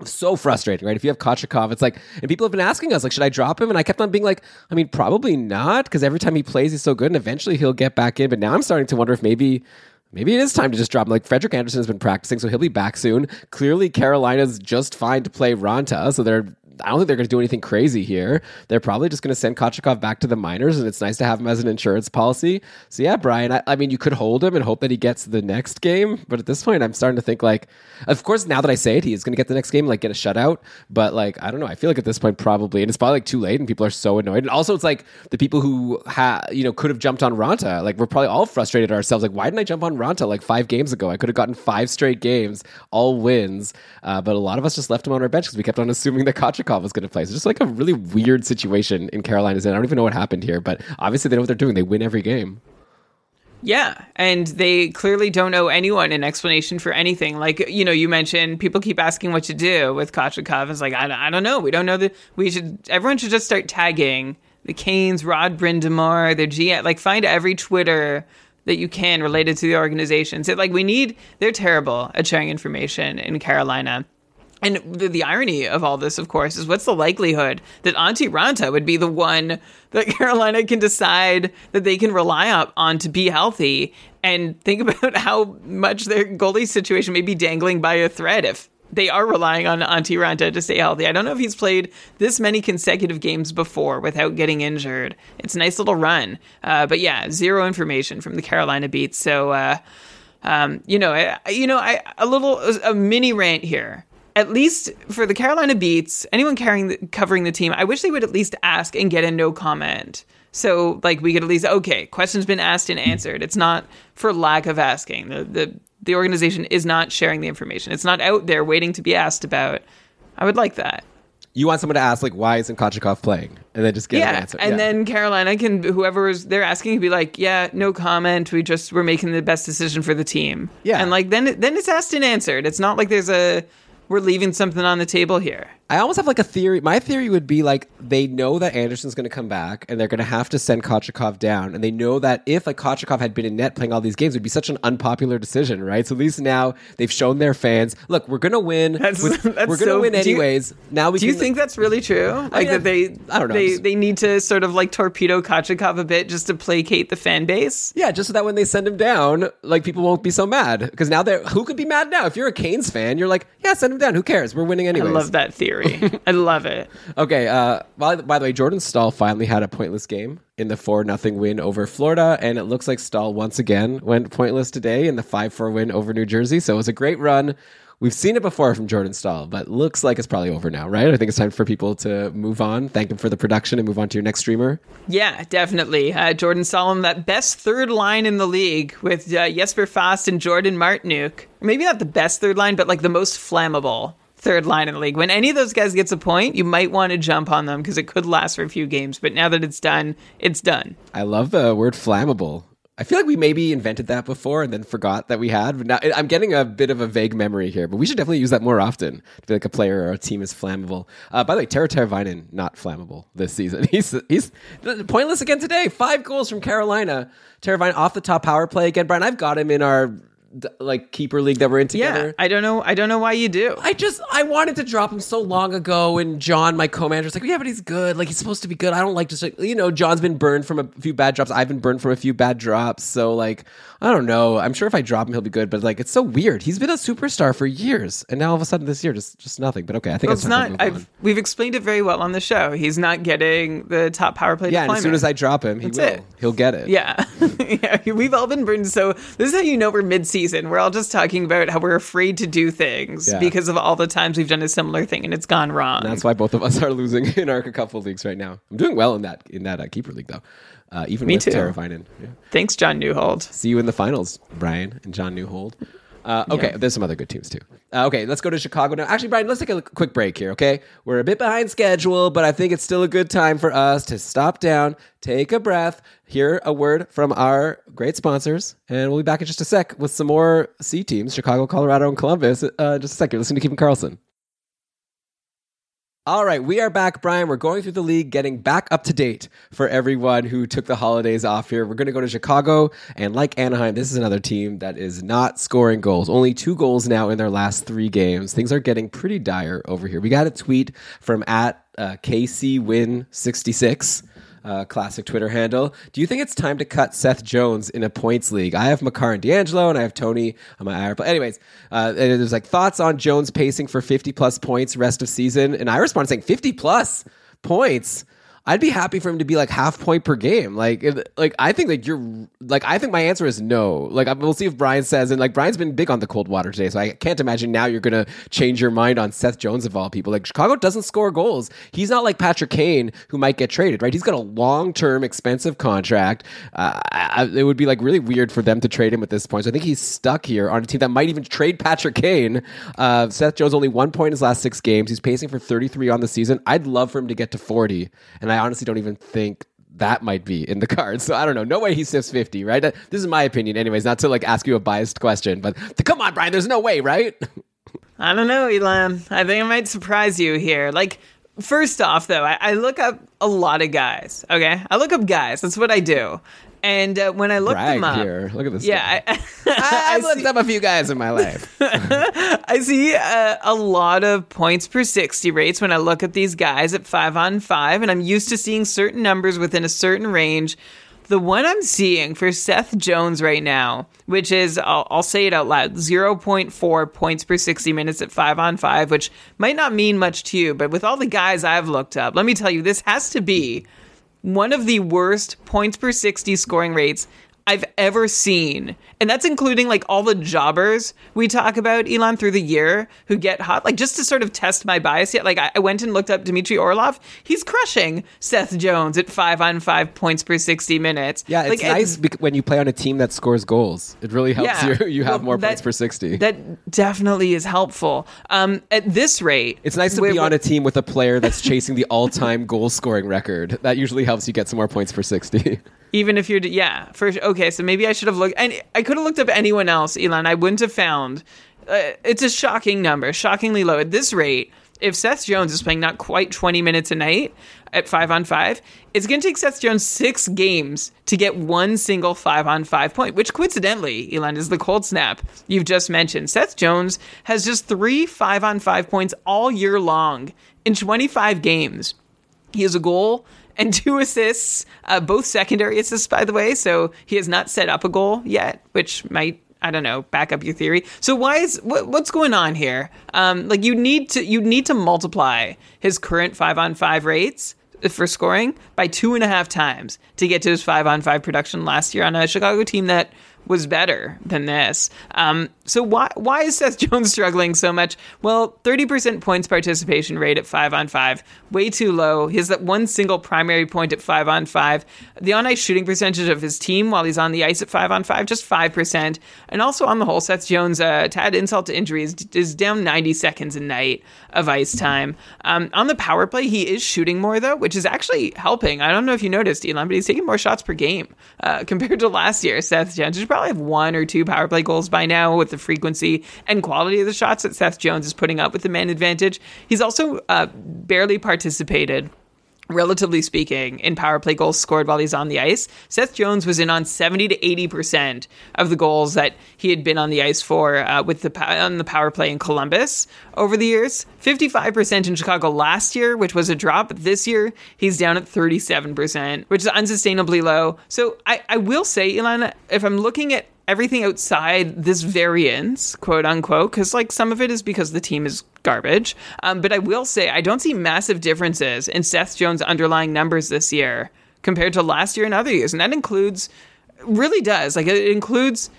so frustrating, right? If you have Kochetkov, it's like, and people have been asking us, like, should I drop him? And I kept on being like, I mean, probably not, because every time he plays, he's so good, and eventually he'll get back in. But now I'm starting to wonder if maybe maybe it is time to just drop him. Like Frederik Andersen has been practicing, so he'll be back soon. Clearly, Carolina's just fine to play Raanta, so they're. I don't think they're going to do anything crazy here. They're probably just going to send Kochetkov back to the minors, and it's nice to have him as an insurance policy. So yeah, Brian, I, I mean, you could hold him and hope that he gets the next game, but at this point, I'm starting to think like, of course, now that I say it, he's going to get the next game, like get a shutout. But like, I don't know. I feel like at this point, probably, and it's probably like too late, and people are so annoyed. And also, it's like the people who ha you know could have jumped on Raanta, like we're probably all frustrated ourselves. Like, why didn't I jump on Raanta like five games ago? I could have gotten five straight games, all wins. Uh, but a lot of us just left him on our bench because we kept on assuming that Kochetkov was going to play. So just like a really weird situation in Carolina's end. I don't even know what happened here, but obviously they know what they're doing. They win every game. Yeah, and they clearly don't owe anyone an explanation for anything. Like you know, you mentioned people keep asking what to do with Kochetkov. It's like I, I don't know. We don't know that we should. Everyone should just start tagging the Canes, Rod Brind'Amour, their GM. Like find every Twitter that you can related to the organizations. It, like we need. They're terrible at sharing information in Carolina. And the, the, irony of all this, of course, is what's the likelihood that Antti Raanta would be the one that Carolina can decide that they can rely on to be healthy? And think about how much their goalie situation may be dangling by a thread if they are relying on Antti Raanta to stay healthy. I don't know if he's played this many consecutive games before without getting injured. It's a nice little run. Uh, but yeah, zero information from the Carolina beat. So, uh, um, you know, I, you know, I, a little, a mini rant here at least for the Carolina Beats, anyone carrying the, covering the team, I wish they would at least ask and get a no comment. So like we could at least okay, question's been asked and answered. It's not for lack of asking. The the the organization is not sharing the information. It's not out there waiting to be asked about. I would like that. You want someone to ask like, why isn't Kochetkov playing, and then just get an Yeah, answer. and Yeah. then Carolina can whoever's they're asking can be like, yeah, no comment. We just we're making the best decision for the team. Yeah. and like then then it's asked and answered. It's not like there's a we're leaving something on the table here. I almost have like a theory. My theory would be like they know that Andersen's going to come back and they're going to have to send Kochetkov down. And they know that if like Kochetkov had been in net playing all these games, it would be such an unpopular decision, right? So at least now they've shown their fans, look, we're going to win. That's- with- that's we're going to so- win do you- anyways. now we Do you think that's really true? Like mean, that they I don't know, they just- they need to sort of like torpedo Kochetkov a bit just to placate the fan base. Yeah, just so that when they send him down, like people won't be so mad because now they're who could be mad now? If you're a Canes fan, you're like, yeah, send him down. Who cares? We're winning anyways. I anyways. love that theory. I love it. Okay. Uh, by, by the way, Jordan Staal finally had a pointless game in the four nothing win over Florida, and it looks like Staal once again went pointless today in the five four win over New Jersey. So it was a great run. We've seen it before from Jordan Staal, but looks like it's probably over now, right? I think it's time for people to move on. Thank him for the production and move on to your next streamer. Yeah, definitely. Uh, Jordan Solomon, that best third line in the league with uh, Jesper Fast and Jordan Martinook. Maybe not the best third line, but like the most flammable third line in the league. When any of those guys gets a point, you might want to jump on them because it could last for a few games. But now that it's done, it's done. I love the word flammable. I feel like we maybe invented that before and then forgot that we had. But now I'm getting a bit of a vague memory here, but we should definitely use that more often. To be like a player or a team is flammable. Uh, by the way, Tara Teravainen not flammable this season. He's he's pointless again today. Five goals from Carolina. Teravainen off the top power play again. Brian, I've got him in our like keeper league that we're in together. Yeah, I don't know. I don't know why you do. I just I wanted to drop him so long ago, and John, my co-manager, was like, "Yeah, but he's good. Like he's supposed to be good. I don't like just like, you know, John's been burned from a few bad drops. I've been burned from a few bad drops. So like, I don't know. I'm sure if I drop him, he'll be good. But like, it's so weird. He's been a superstar for years, and now all of a sudden this year, just just nothing. But okay, I think Well, it's it's to not. move I've on. we've explained it very well on the show. He's not getting the top power play. Yeah, and as soon as I drop him, he That's will. it. He'll get it. Yeah. yeah, we've all been burned. So this is how you know we're mid-season. We're all just talking about how we're afraid to do things Yeah. because of all the times we've done a similar thing and it's gone wrong. That's why both of us are losing in our couple leagues right now. I'm doing well in that in that uh, keeper league though. Uh, even Me with too. Teravainen. Yeah. Thanks, John Newhold. See you in the finals, Brian and John Newhold. Uh, okay, Yeah. there's some other good teams too. Uh, okay, let's go to Chicago now. Actually, Brian, let's take a quick break here. Okay, we're a bit behind schedule, but I think it's still a good time for us to stop down, take a breath, hear a word from our great sponsors, and we'll be back in just a sec with some more C teams: Chicago, Colorado, and Columbus. Uh, just a second. Listen to Kevin Carlson. All right, we are back, Brian. We're going through the league, getting back up to date for everyone who took the holidays off here. We're going to go to Chicago, and like Anaheim, this is another team that is not scoring goals. Only two goals now in their last three games. Things are getting pretty dire over here. We got a tweet from at uh, KCWin66 uh, classic Twitter handle. Do you think it's time to cut Seth Jones in a points league? I have Makar and DeAngelo, and I have Tony on my IR. But anyways, uh, there's like thoughts on Jones pacing for 50 plus points rest of season, and I respond saying 50 plus points. I'd be happy for him to be like half point per game. Like, if- like I think like you're like I think my answer is no. Like we'll see if Brian says, and like Brian's been big on the cold water today, so I can't imagine now you're gonna change your mind on Seth Jones of all people. Like Chicago doesn't score goals. He's not like Patrick Kane who might get traded, right? He's got a long term expensive contract. Uh, I, it would be like really weird for them to trade him at this point. So I think he's stuck here on a team that might even trade Patrick Kane. Uh, Seth Jones only one point in his last six games. He's pacing for 33 on the season. I'd love for him to get to 40, and I honestly don't even think that might be in the cards. So I don't know. No way he sniffs 50, right? This is my opinion, anyways. Not to like ask you a biased question, but come on, Brian. There's no way, right? I don't know, Elon. I think I might surprise you here. Like, first off, though, I, I look up a lot of guys. Okay, I look up guys. That's what I do. And uh, when I look Brag them up, here. Look at this. yeah, guy. I, I've looked up a few guys in my life. I see uh, a lot of points per 60 rates when I look at these guys at five on five, and I'm used to seeing certain numbers within a certain range. The one I'm seeing for Seth Jones right now, which is, I'll, I'll say it out loud 0.4 points per 60 minutes at five on five, which might not mean much to you, but with all the guys I've looked up, let me tell you, this has to be one of the worst points per 60 scoring rates I've ever seen. And that's including like all the jobbers we talk about, Elon, through the year who get hot. Like just to sort of test my bias yet. Like I, I went and looked up Dmitry Orlov. He's crushing Seth Jones at five on five points per 60 minutes. Yeah, it's like, nice bec- when you play on a team that scores goals. It really helps Yeah. you. You have Well, more that- points per 60. That definitely is helpful. Um, at this rate, it's nice to be on a team with a player that's chasing the all-time goal scoring record. That usually helps you get some more points per 60. Even if you're, yeah, for okay. So maybe I should have looked, and I could have looked up anyone else, Elon. I wouldn't have found. Uh, it's a shocking number, shockingly low at this rate. If Seth Jones is playing not quite 20 minutes a night at five on five, it's going to take Seth Jones six games to get one single five on five point, which coincidentally, Elon, is the cold snap you've just mentioned. Seth Jones has just three five on five points all year long in 25 games. He has a goal and two assists, uh, both secondary assists, by the way. So he has not set up a goal yet, which might. I don't know. Back up your theory. So why is what, what's going on here? Um, like you need to you need to multiply his current five on five rates for scoring by two and a half times to get to his five on five production last year on a Chicago team that was better than this. Um, so why why is Seth Jones struggling so much? Well, thirty percent points participation rate at five on five, way too low. He has that one single primary point at five on five. The on ice shooting percentage of his team while he's on the ice at five on five, just five percent. And also on the whole, Seth Jones, uh, to add insult to injury, is, is down ninety seconds a night of ice time. Um, on the power play, he is shooting more though, which is actually helping. I don't know if you noticed, Elon, but he's taking more shots per game uh, compared to last year. Seth Jones probably have one or two power play goals by now with the frequency and quality of the shots that Seth Jones is putting up with the man advantage. He's also uh, barely participated relatively speaking, in power play goals scored while he's on the ice. Seth Jones was in on 70 to 80% of the goals that he had been on the ice for uh, with the on the power play in Columbus over the years. 55% in Chicago last year, which was a drop. This year, he's down at 37%, which is unsustainably low. So I, I will say, Ilana, if I'm looking at everything outside this variance, quote unquote, because like some of it is because the team is garbage. Um, but I will say I don't see massive differences in Seth Jones' underlying numbers this year compared to last year and other years, and that includes really does like it includes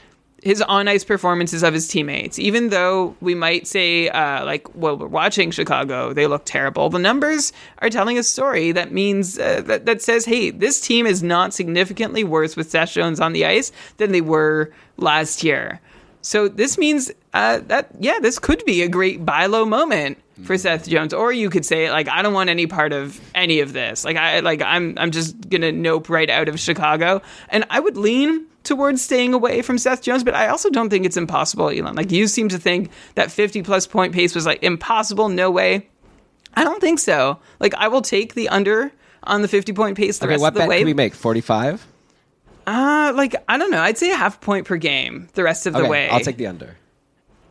his on ice performances of his teammates. Even though we might say, uh, like, well, we're watching Chicago, they look terrible. The numbers are telling a story that means uh, that that says, hey, this team is not significantly worse with Seth Jones on the ice than they were last year. So this means uh, that yeah, this could be a great buy low moment for Seth Jones, or you could say like I don't want any part of any of this. Like I like I'm I'm just gonna nope right out of Chicago, and I would lean towards staying away from Seth Jones, but I also don't think it's impossible, Elon. Like you seem to think that 50 plus point pace was like impossible, no way. I don't think so. Like I will take the under on the 50 point pace the Okay, rest what of the bet way. can we make? 45? Uh, like I don't know. I'd say a half point per game the rest of the way. I'll take the under.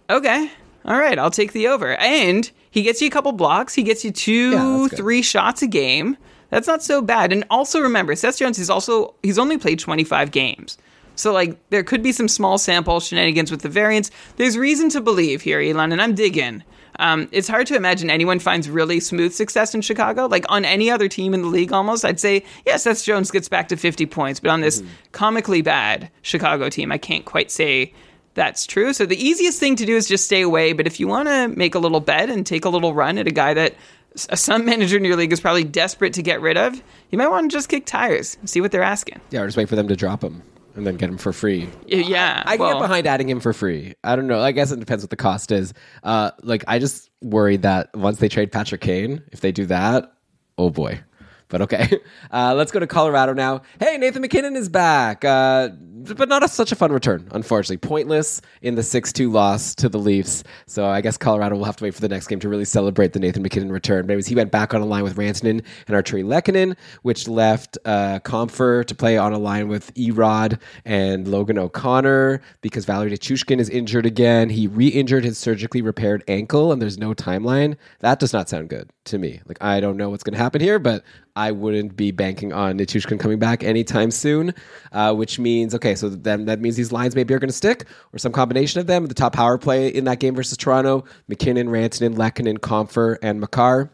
Okay. All right, I'll take the over. And he gets you a couple blocks. He gets you two, Yeah, three shots a game. That's not so bad. And also remember, Seth Jones is also he's only played 25 games. So like there could be some small sample shenanigans with the variance. There's reason to believe here, Elon, and I'm digging. Um, it's hard to imagine anyone finds really smooth success in Chicago. Like on any other team in the league, almost, I'd say, yeah, Seth Jones gets back to 50 points. But on this comically bad Chicago team, I can't quite say that's true. So the easiest thing to do is just stay away. But if you want to make a little bet and take a little run at a guy that some manager in your league is probably desperate to get rid of, you might want to just kick tires and see what they're asking. Yeah, or just wait for them to drop him and then get him for free. Yeah. I can well, get behind adding him for free. I don't know. I guess it depends what the cost is. Uh, like I just worry that once they trade Patrick Kane, if they do that, oh boy. But okay, uh, let's go to Colorado now. Hey, Nathan MacKinnon is back, uh, but not a, such a fun return. Unfortunately, pointless in the six-two loss to the Leafs. So I guess Colorado will have to wait for the next game to really celebrate the Nathan MacKinnon return. But he went back on a line with Rantanen and Artturi Lehkonen, which left uh, Compher to play on a line with Erod and Logan O'Connor because Valeri Nichushkin is injured again. He re-injured his surgically repaired ankle, and there's no timeline. That does not sound good to me. Like I don't know what's going to happen here, but I wouldn't be banking on Nichushkin coming back anytime soon. Uh, which means okay, so then that means these lines maybe are going to stick, or some combination of them. The top power play in that game versus Toronto: MacKinnon, Rantanen, Lehkonen, Compher, and Makar.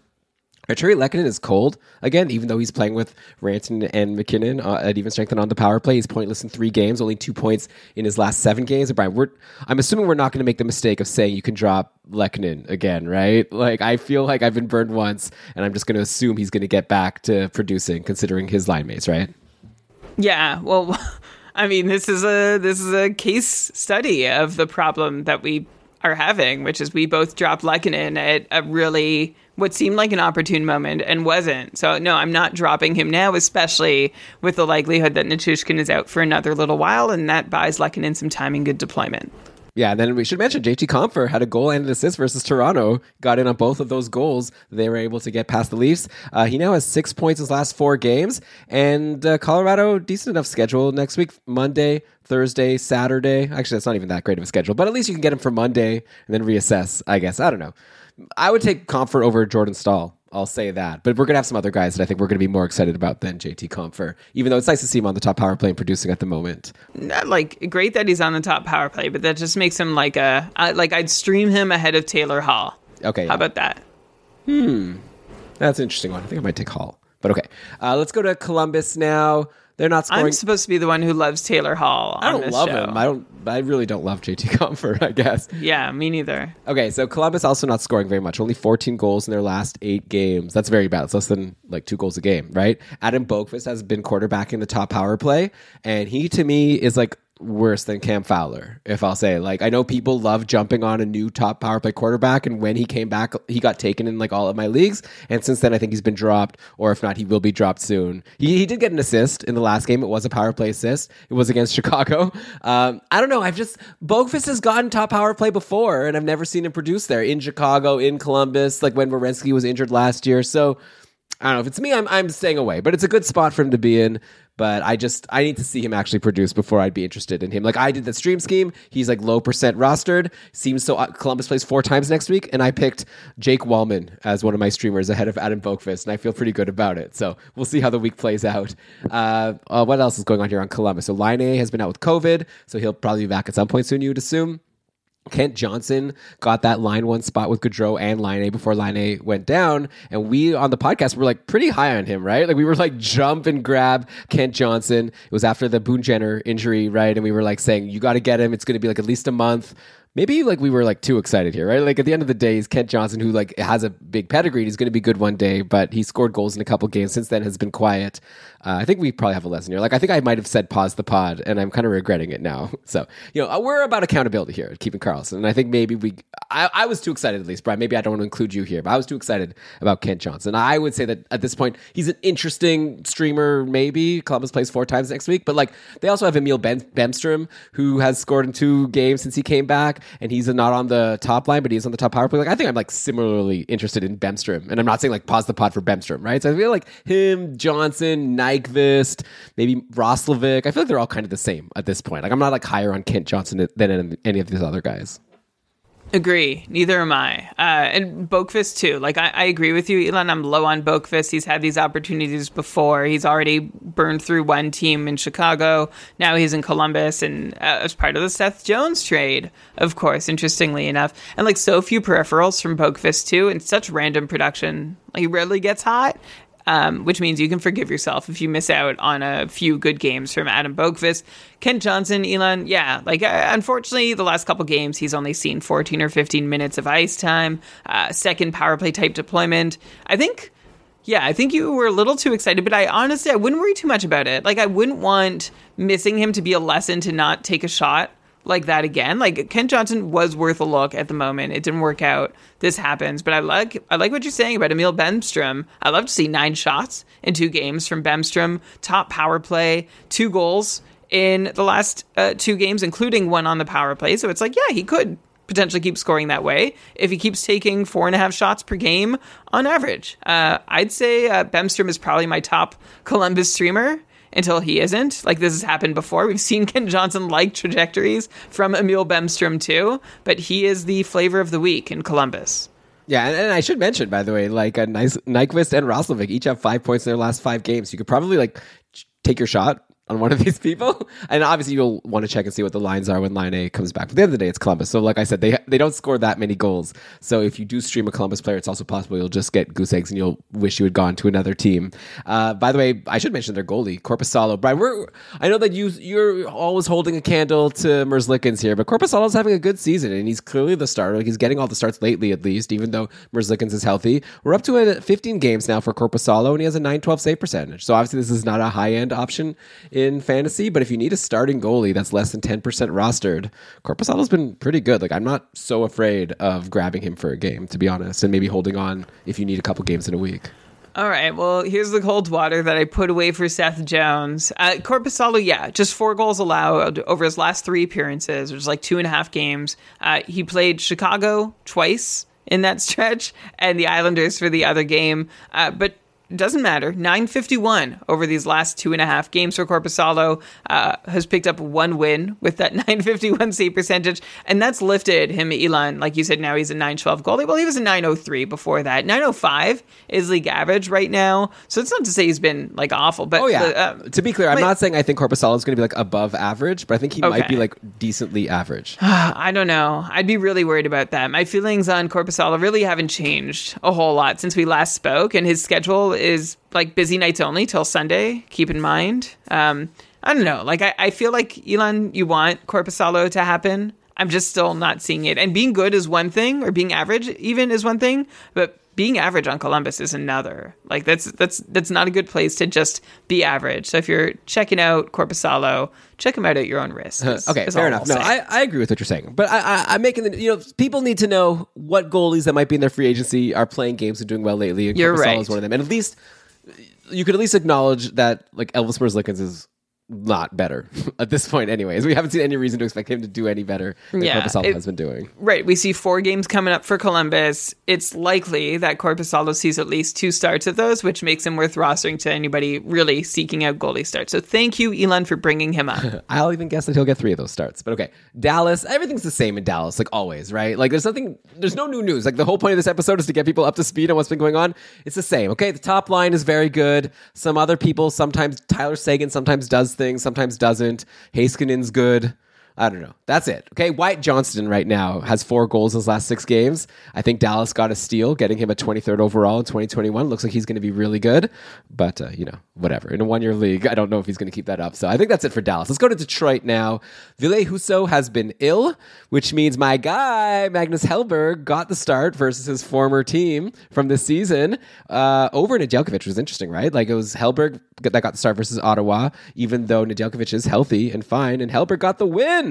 Artturi Lehkonen is cold again, even though he's playing with Ranton and MacKinnon uh, at even strength and on the power play. He's pointless in three games, only two points in his last seven games. And Brian, we're, I'm assuming we're not going to make the mistake of saying you can drop Lehkonen again, right? Like I feel like I've been burned once, and I'm just going to assume he's going to get back to producing, considering his line mates, right? Yeah, well, I mean, this is a this is a case study of the problem that we are having, which is we both dropped Lehkonen at a really what seemed like an opportune moment and wasn't. So no, I'm not dropping him now, especially with the likelihood that Nichushkin is out for another little while, and that buys Lehkonen some time and good deployment. Yeah, and then we should mention JT Compher had a goal and an assist versus Toronto. Got in on both of those goals. They were able to get past the Leafs. Uh, he now has six points his last four games, and uh, Colorado decent enough schedule next week: Monday, Thursday, Saturday. Actually, that's not even that great of a schedule, but at least you can get him for Monday and then reassess. I guess I don't know. I would take Compher over Jordan Staal. I'll say that. But we're going to have some other guys that I think we're going to be more excited about than JT Compher, even though it's nice to see him on the top power play and producing at the moment. Not like great that he's on the top power play, but that just makes him like a I, like I'd stream him ahead of Taylor Hall. Okay. How about that? Hmm, that's an interesting one. I think I might take Hall. But okay. Uh, let's go to Columbus now. They're not scoring. I'm supposed to be the one who loves Taylor Hall. I don't love show. him. I don't. I really don't love JT Compher. I guess. Yeah, me neither. Okay, so Columbus also not scoring very much. Only 14 goals in their last eight games. That's very bad. It's less than like two goals a game, right? Adam Boqvist has been quarterbacking the top power play, and he to me is like worse than Cam Fowler, if I'll say. Like I know people love jumping on a new top power play quarterback, and when he came back, he got taken in like all of my leagues, and since then I think he's been dropped, or if not, he will be dropped soon. He, he did get an assist in the last game. It was a power play assist. It was against Chicago. Um, I don't know. I've just Boqvist has gotten top power play before, and I've never seen him produce there in Chicago, in Columbus, like when Werenski was injured last year. So. I don't know if it's me. I'm I'm staying away, but it's a good spot for him to be in. But I just I need to see him actually produce before I'd be interested in him. Like I did the stream scheme. He's like low percent rostered. Seems so. uh, Columbus plays four times next week, and I picked Jake Walman as one of my streamers ahead of Adam Boqvist, and I feel pretty good about it. So we'll see how the week plays out. Uh, uh, what else is going on here on Columbus? So Laine has been out with COVID, so he'll probably be back at some point soon. You would assume. Kent Johnson got that line one spot with Gaudreau and Laine before Laine went down. And we on the podcast were like pretty high on him, right? Like we were like jump and grab Kent Johnson. It was after the Boone Jenner injury, right? And we were like saying, you got to get him. It's going to be like at least a month. Maybe like we were like too excited here, right? Like at the end of the day, he's Kent Johnson who like has a big pedigree. He's going to be good one day, but he scored goals in a couple games since then. Has been quiet. Uh, I think we probably have a lesson here. Like I think I might have said pause the pod, and I'm kind of regretting it now. So you know, we're about accountability here at Keeping Karlsson, and I think maybe we. I, I was too excited at least, Brian. Maybe I don't want to include you here, but I was too excited about Kent Johnson. I would say that at this point, he's an interesting streamer. Maybe Columbus plays four times next week, but like they also have Emil ben- Bemstrom, who has scored in two games since he came back, and he's not on the top line, but he's on the top power play. Like I think I'm like similarly interested in Bemstrom, and I'm not saying like pause the pod for Bemstrom, right? So I feel like him, Johnson, Nyquist, maybe Roslovic. I feel like they're all kind of the same at this point. Like I'm not like higher on Kent Johnson than any of these other guys. Agree. Neither am I. Uh, and Boqvist too. Like I, I agree with you, Elon. I'm low on Boqvist. He's had these opportunities before. He's already burned through one team in Chicago. Now he's in Columbus, and uh, as part of the Seth Jones trade, of course. Interestingly enough, and like so few peripherals from Boqvist too, and such random production. He rarely gets hot. Um, which means you can forgive yourself if you miss out on a few good games from Adam Boqvist. Kent Johnson, Elon, yeah, like uh, unfortunately, the last couple games he's only seen 14 or 15 minutes of ice time, uh, second power play type deployment. I think, yeah, I think you were a little too excited, but I honestly, I wouldn't worry too much about it. Like, I wouldn't want missing him to be a lesson to not take a shot like that again. Like Kent Johnson was worth a look at the moment. It didn't work out. This happens, but I like I like what you're saying about Emil Bemstrom. I love to see nine shots in two games from Bemstrom. Top power play, two goals in the last uh, two games, including one on the power play. So it's like, yeah, he could potentially keep scoring that way if he keeps taking four and a half shots per game on average. Uh, I'd say uh, Bemstrom is probably my top Columbus streamer until he isn't. Like this has happened before. We've seen Kent Johnson like trajectories from Emil Bemstrom too, but he is the flavor of the week in Columbus. Yeah, and, and I should mention, by the way, like uh, nice Nyquist and Roslovic each have five points in their last five games. You could probably like take your shot on one of these people, and obviously you'll want to check and see what the lines are when Laine comes back. But the end of the day, it's Columbus. So, like I said, they they don't score that many goals. So if you do stream a Columbus player, it's also possible you'll just get goose eggs and you'll wish you had gone to another team. Uh, by the way, I should mention their goalie, Korpisalo. Brian, we're I know that you you're always holding a candle to Merzlikins here, but Korpisalo's having a good season and he's clearly the starter. He's getting all the starts lately, at least, even though Merzlikins is healthy. We're up to a 15 games now for Korpisalo, and he has a 912 save percentage. So obviously, this is not a high end option in fantasy, but if you need a starting goalie that's less than 10% rostered, Korpisalo's been pretty good. Like, I'm not so afraid of grabbing him for a game, to be honest, and maybe holding on if you need a couple games in a week. All right. Well, here's the cold water that I put away for Seth Jones. Uh, Korpisalo, yeah, just four goals allowed over his last three appearances, which is like two and a half games. Uh, he played Chicago twice in that stretch and the Islanders for the other game. Uh, but doesn't matter. 951 over these last two and a half games for Korpisalo uh, has picked up one win with that 951 save percentage, and that's lifted him, Elon. Like you said, now he's a 912 goalie. Well, he was a 903 before that. 905 is league average right now, so it's not to say he's been like awful. But Oh yeah. uh, to be clear, I'm wait. not saying I think Korpisalo is going to be like above average, but I think he might be like decently average. I don't know. I'd be really worried about that. My feelings on Korpisalo really haven't changed a whole lot since we last spoke, and his schedule is like busy nights only till Sunday. Keep in mind. Um, I don't know. Like I, I feel like Elon, you want Korpisalo to happen. I'm just still not seeing it. And being good is one thing, or being average even is one thing, but being average on Columbus is another. Like that's that's that's not a good place to just be average. So if you're checking out Korpisalo, check him out at your own risk. Uh-huh. is- Okay, fair enough. No. I, I agree with what you're saying, but I, I, I'm making the you know people need to know what goalies that might be in their free agency are playing games and doing well lately. And You're Korpisalo right. is one of them, and at least you could at least acknowledge that like Elvis Merzlikins is not better at this point. Anyways, we haven't seen any reason to expect him to do any better than Yeah, Korpisalo has been doing. Right. We see four games coming up for Columbus. It's likely that Korpisalo sees at least two starts of those, which makes him worth rostering to anybody really seeking out goalie starts. So thank you, Elon, for bringing him up. I'll even guess that he'll get three of those starts. But okay, Dallas, everything's the same in Dallas, like always, right? Like there's nothing, there's no new news. Like the whole point of this episode is to get people up to speed on what's been going on. It's the same, okay? The top line is very good. Some other people, sometimes Tyler Seguin sometimes does things, sometimes doesn't. Heiskanen's good. I don't know. That's it. Okay. Wyatt Johnston right now has four goals in his last six games. I think Dallas got a steal, getting him a 23rd overall in 2021. Looks like he's going to be really good, but uh, you know, whatever. In a one year league, I don't know if he's going to keep that up. So I think that's it for Dallas. Let's go to Detroit now. Ville Husso has been ill, which means my guy, Magnus Hellberg, got the start versus his former team from this season uh, over Nedeljkovic, was interesting, right? Like it was Hellberg that got the start versus Ottawa, even though Nedeljkovic is healthy and fine, and Hellberg got the win.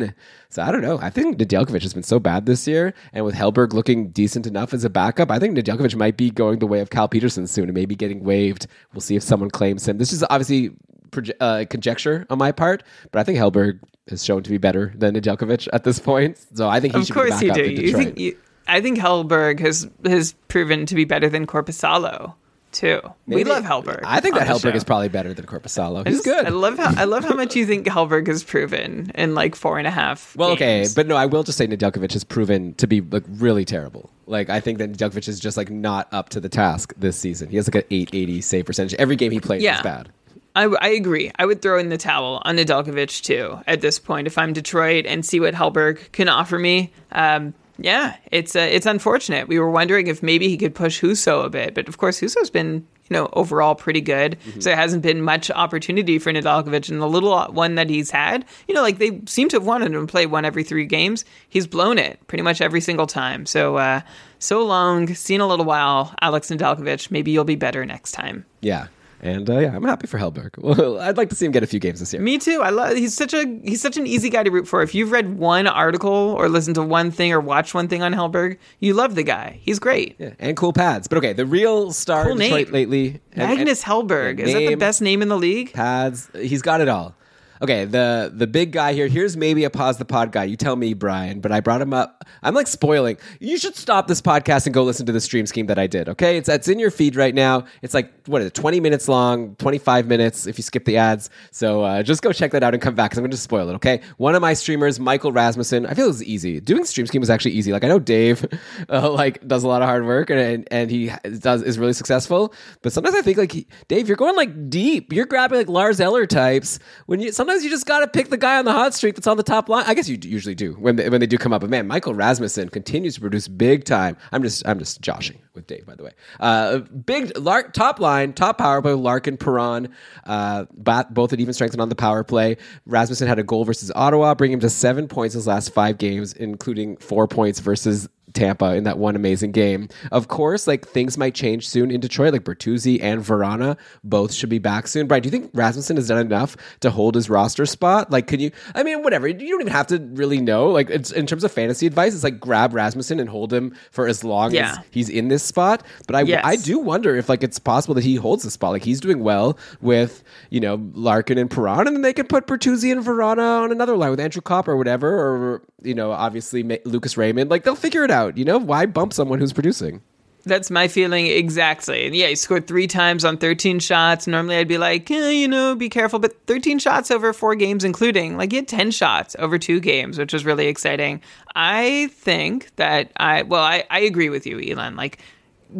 So I don't know. I think Nedeljkovic has been so bad this year, and with Hellberg looking decent enough as a backup, I think Nedeljkovic might be going the way of Cal Petersen soon and maybe getting waived. We'll see if someone claims him. This is obviously proje- uh, conjecture on my part, but I think Hellberg has shown to be better than Nedeljkovic at this point. So I think he of should course be you the backup do. You think you, I think Hellberg has has proven to be better than Korpisalo too. we love Hellberg. I think that on Hellberg is probably better than Korpisalo. I He's just- good. I love how I love how much you think Hellberg has proven in like four and a half. Well, okay, but no, I will just say Nedeljkovic has proven to be like really terrible. Like I think that Nedeljkovic is just like not up to the task this season. He has like an 880 save percentage. Every game he plays Yeah. is bad. I, I agree. I would throw in the towel on Nedeljkovic too at this point if I'm Detroit and see what Hellberg can offer me. Um, yeah, it's uh, it's unfortunate. We were wondering if maybe he could push Husso a bit, but of course Husso's been you know overall pretty good. Mm-hmm. So there hasn't been much opportunity for Nedeljkovic, and the little one that he's had, you know, like they seem to have wanted him to play one every three games. He's blown it pretty much every single time. So uh, so long, seen a little while, Alex Nedeljkovic. Maybe you'll be better next time. Yeah, and uh, yeah, I'm happy for Hellberg. Well, I'd like to see him get a few games this year. Me too. I love. He's such a he's such an easy guy to root for. If you've read one article or listened to one thing or watched one thing on Hellberg, you love the guy. He's great. Yeah, and cool pads. But okay, the real star Cool Detroit name. lately, and- and- Magnus Hellberg. yeah, Is that the best name in the league? pads. He's got it all. Okay, the the big guy here. Here's maybe a pause the pod guy. You tell me, Brian. But I brought him up. I'm like spoiling. You should stop this podcast and go listen to the stream scheme that I did. Okay, it's it's in your feed right now. It's like what is it? 20 minutes long, 25 minutes if you skip the ads. So uh, just go check that out and come back because I'm going to spoil it. Okay, one of my streamers, Michael Rasmussen. I feel it was easy. Doing stream scheme was actually easy. Like I know Dave, uh, like does a lot of hard work and and, he does is really successful. But sometimes I think like Dave, you're going like deep. You're grabbing like Lars Eller types when you sometimes sometimes you just got to pick the guy on the hot streak that's on the top line. I guess you usually do when they, when they do come up. But man, Michael Rasmussen continues to produce big time. I'm just I'm just joshing with Dave, by the way. Uh, big Lark top line, top power play. Larkin, Perron, uh, both at even strength and on the power play. Rasmussen had a goal versus Ottawa, bringing him to seven points his last five games, including four points versus Tampa in that one amazing game. Of course, like things might change soon in Detroit. Like Bertuzzi and Vrana both should be back soon. Brian, do you think Rasmussen has done enough to hold his roster spot? Like, can you? I mean, whatever. You don't even have to really know. Like, it's, in terms of fantasy advice, it's like grab Rasmussen and hold him for as long yeah. as he's in this spot. But I, yes. I do wonder if like it's possible that he holds the spot. Like he's doing well with you know Larkin and Perron, and then they could put Bertuzzi and Vrana on another line with Andrew Copp or whatever, or you know, obviously Lucas Raymond. Like they'll figure it out. You know, why bump someone who's producing? That's my feeling exactly. And Yeah, he scored three times on 13 shots. Normally I'd be like, eh, you know, be careful. But 13 shots over four games, including, like, he had 10 shots over two games, which was really exciting. I think that I, well, I, I agree with you, Elon. Like,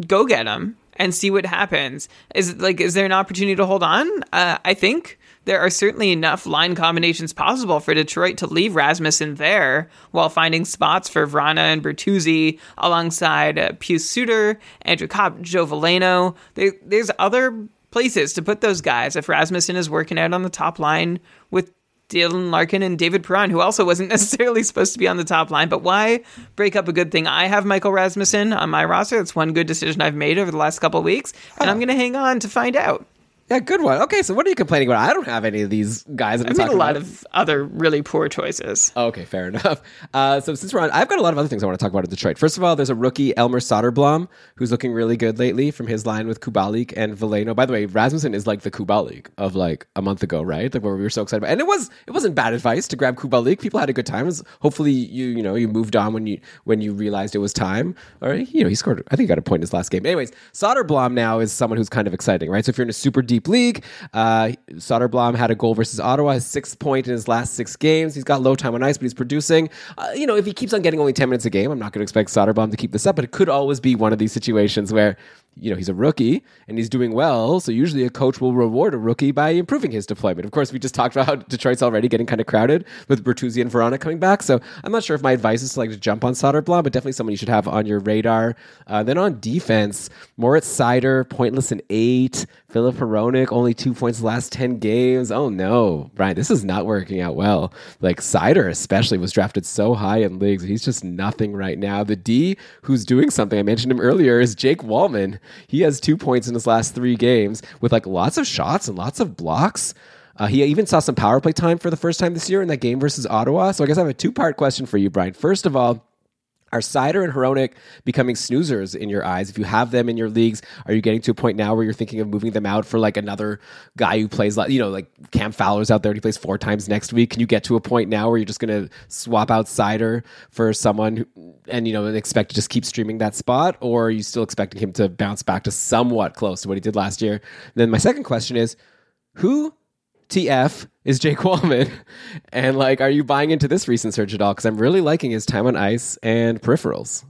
go get him and see what happens. Is like, is there an opportunity to hold on? Uh, I think there are certainly enough line combinations possible for Detroit to leave Rasmussen there while finding spots for Vrana and Bertuzzi alongside uh, Pius Suter, Andrew Copp, Joe Veleno. There, there's other places to put those guys if Rasmussen is working out on the top line with Dylan Larkin and David Perron, who also wasn't necessarily supposed to be on the top line. But why break up a good thing? I have Michael Rasmussen on my roster. That's one good decision I've made over the last couple of weeks, and oh. I'm going to hang on to find out. Yeah, good one. Okay, so what are you complaining about? I don't have any of these guys. I made a lot about. of other really poor choices. Okay, fair enough. Uh, so since we're on, I've got a lot of other things I want to talk about in Detroit. First of all, there's a rookie Elmer Soderblom who's looking really good lately from his line with Kubalik and Veleno. By the way, Rasmussen is like the Kubalik of like a month ago, right? Like where we were so excited about, and it was it wasn't bad advice to grab Kubalik. People had a good time. Was, hopefully you you know you moved on when you when you realized it was time. Or you know he scored. I think he got a point in his last game. Anyways, Soderblom now is someone who's kind of exciting, right? So if you're in a super deep league. Uh, Soderblom had a goal versus Ottawa, his sixth point in his last six games. He's got low time on ice, but he's producing. Uh, you know, if he keeps on getting only 10 minutes a game, I'm not going to expect Soderblom to keep this up, but it could always be one of these situations where you know, he's a rookie and he's doing well. So usually a coach will reward a rookie by improving his deployment. Of course, we just talked about how Detroit's already getting kind of crowded with Bertuzzi and Vrana coming back. So I'm not sure if my advice is to like to jump on Soderblom, but definitely someone you should have on your radar. Uh, then on defense, Moritz Seider, pointless in eight. Filip Hronek, only two points last 10 games. Oh no, Brian, this is not working out well. Like Seider especially was drafted so high in leagues. He's just nothing right now. The D who's doing something, I mentioned him earlier, is Jake Walman. He has two points in his last three games with like lots of shots and lots of blocks. Uh, he even saw some power play time for the first time this year in that game versus Ottawa. So I guess I have a two part question for you, Brian. First of all, are Seider and Hronek becoming snoozers in your eyes? If you have them in your leagues, are you getting to a point now where you're thinking of moving them out for like another guy who plays, like, you know, like Cam Fowler's out there and he plays four times next week? Can you get to a point now where you're just going to swap out Seider for someone and, you know, expect to just keep streaming that spot? Or are you still expecting him to bounce back to somewhat close to what he did last year? And then my second question is who TF is Jake Walman. And like, are you buying into this recent surge at all? Because I'm really liking his time on ice and peripherals.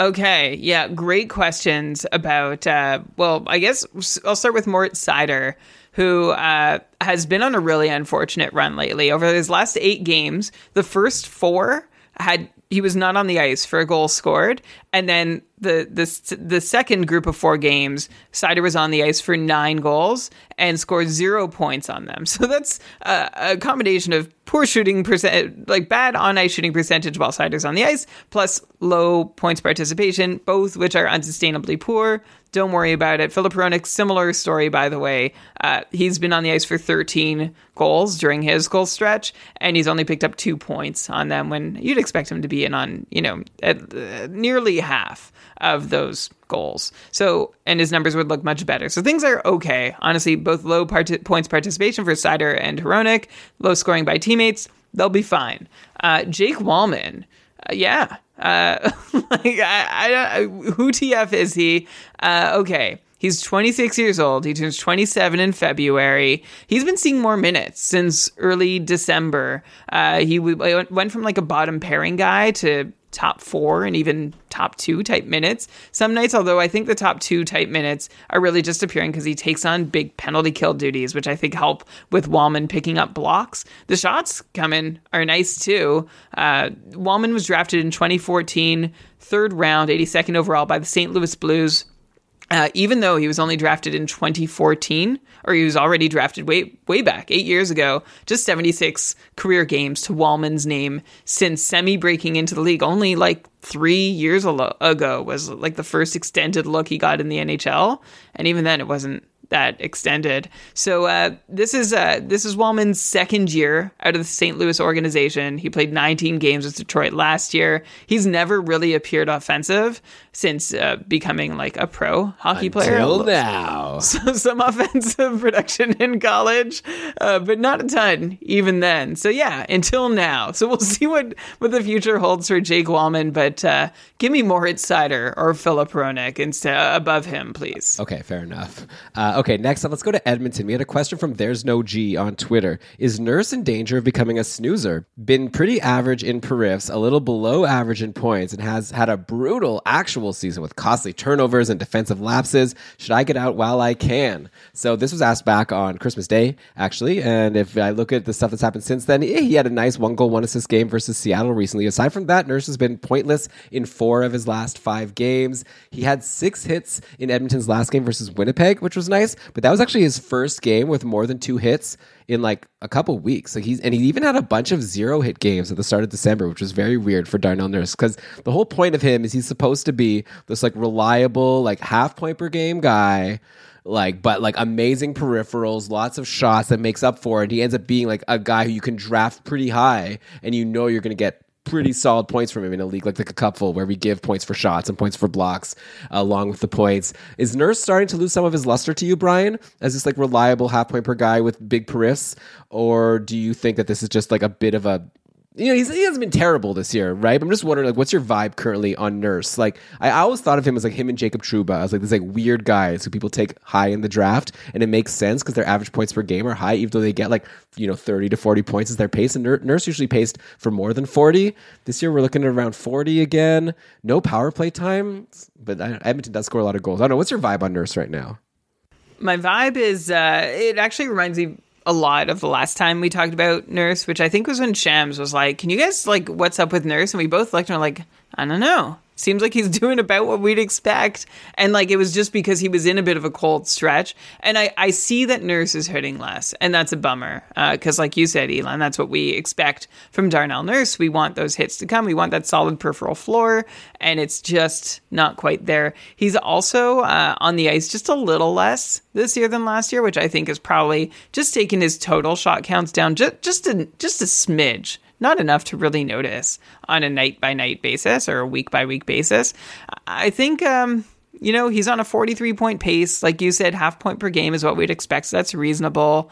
Okay, yeah, great questions about. Uh, well, I guess I'll start with Mort Seider, who uh, has been on a really unfortunate run lately. Over his last eight games, the first four had he was not on the ice for a goal scored, and then the the the second group of four games, Seider was on the ice for nine goals and scored zero points on them. So that's a, a combination of poor shooting percent, like bad on ice shooting percentage while Seider's on the ice, plus low points participation, both which are unsustainably poor. Don't worry about it. Filip Hronek, similar story, by the way. Uh, he's been on the ice for 13 goals during his goal stretch, and he's only picked up two points on them when you'd expect him to be in on, you know, at, uh, nearly half of those goals. So, and his numbers would look much better. So things are okay. Honestly, both low part- points participation for Seider and Hronek, low scoring by teammates, they'll be fine. Uh, Jake Walman, uh, yeah, uh, like I, I, who TF is he? Uh, okay. He's 26 years old. He turns 27 in February. He's been seeing more minutes since early December. Uh, he w- went from like a bottom pairing guy to top four and even top two type minutes some nights. Although I think the top two type minutes are really just appearing because he takes on big penalty kill duties, which I think help with Walman picking up blocks. The shots coming are nice too. Uh, Walman was drafted in 2014, third round, 82nd overall by the St. Louis Blues. Uh, even though he was only drafted in 2014, or he was already drafted way way back eight years ago, just 76 career games to Walman's name since semi breaking into the league. Only like three years ago was like the first extended look he got in the NHL, and even then it wasn't that extended. So uh, this is uh, this is Walman's second year out of the St. Louis organization. He played 19 games with Detroit last year. He's never really appeared offensive since uh, becoming like a pro hockey Until player. Until now, so, some offensive production in college, uh, but not a ton even then. So yeah, until now. So we'll see what what the future holds for Jake Walman. But uh, give me Moritz Seider or Filip Hronek instead uh, above him, please. Okay, fair enough. Uh, okay, next up, let's go to Edmonton. We had a question from There's No G on Twitter. Is Nurse in danger of becoming a snoozer? Been pretty average in periffs, a little below average in points, and has had a brutal actual season with costly turnovers and defensive lapses. Should I get out while I can? So this was asked back on Christmas Day, actually. And if I look at the stuff that's happened since then, he had a nice one goal, one assist game versus Seattle recently. Aside from that, Nurse has been pointless in four of his last five games. He had six hits in Edmonton's last game versus Winnipeg, which was nice, but that was actually his first game with more than two hits in like a couple weeks. Like he's and he even had a bunch of zero hit games at the start of December, which was very weird for Darnell Nurse because the whole point of him is he's supposed to be this like reliable, like half point per game guy. Like, but like amazing peripherals, lots of shots that makes up for it. He ends up being like a guy who you can draft pretty high, and you know you're going to get pretty solid points from him in a league like the couple where we give points for shots and points for blocks uh, along with the points. Is Nurse starting to lose some of his luster to you, Brian, as this like reliable half point per guy with big periffs, or do you think that this is just like a bit of a you know, he hasn't been terrible this year, right? But I'm just wondering, like, what's your vibe currently on Nurse? Like, I, always thought of him as like him and Jacob Trouba as like these like weird guys who people take high in the draft, and it makes sense because their average points per game are high, even though they get like you know 30 to 40 points as their pace. And Nurse usually paced for more than 40. This year we're looking at around 40 again. No power play time, but Edmonton does score a lot of goals. I don't know. What's your vibe on Nurse right now? My vibe is uh, it actually reminds me a lot of the last time we talked about Nurse, which I think was when Shams was like, "Can you guys like what's up with Nurse?" And we both looked and were like, "I don't know." Seems like he's doing about what we'd expect. And like it was just because he was in a bit of a cold stretch. And I, I see that Nurse is hitting less. And that's a bummer. Because, uh, like you said, Elon, that's what we expect from Darnell Nurse. We want those hits to come. We want that solid peripheral floor. And it's just not quite there. He's also uh, on the ice just a little less this year than last year, which I think is probably just taking his total shot counts down just, just, a, just a smidge not enough to really notice on a night by night basis or a week by week basis. I think, um, you know, he's on a 43 point pace. Like you said, half point per game is what we'd expect. So that's reasonable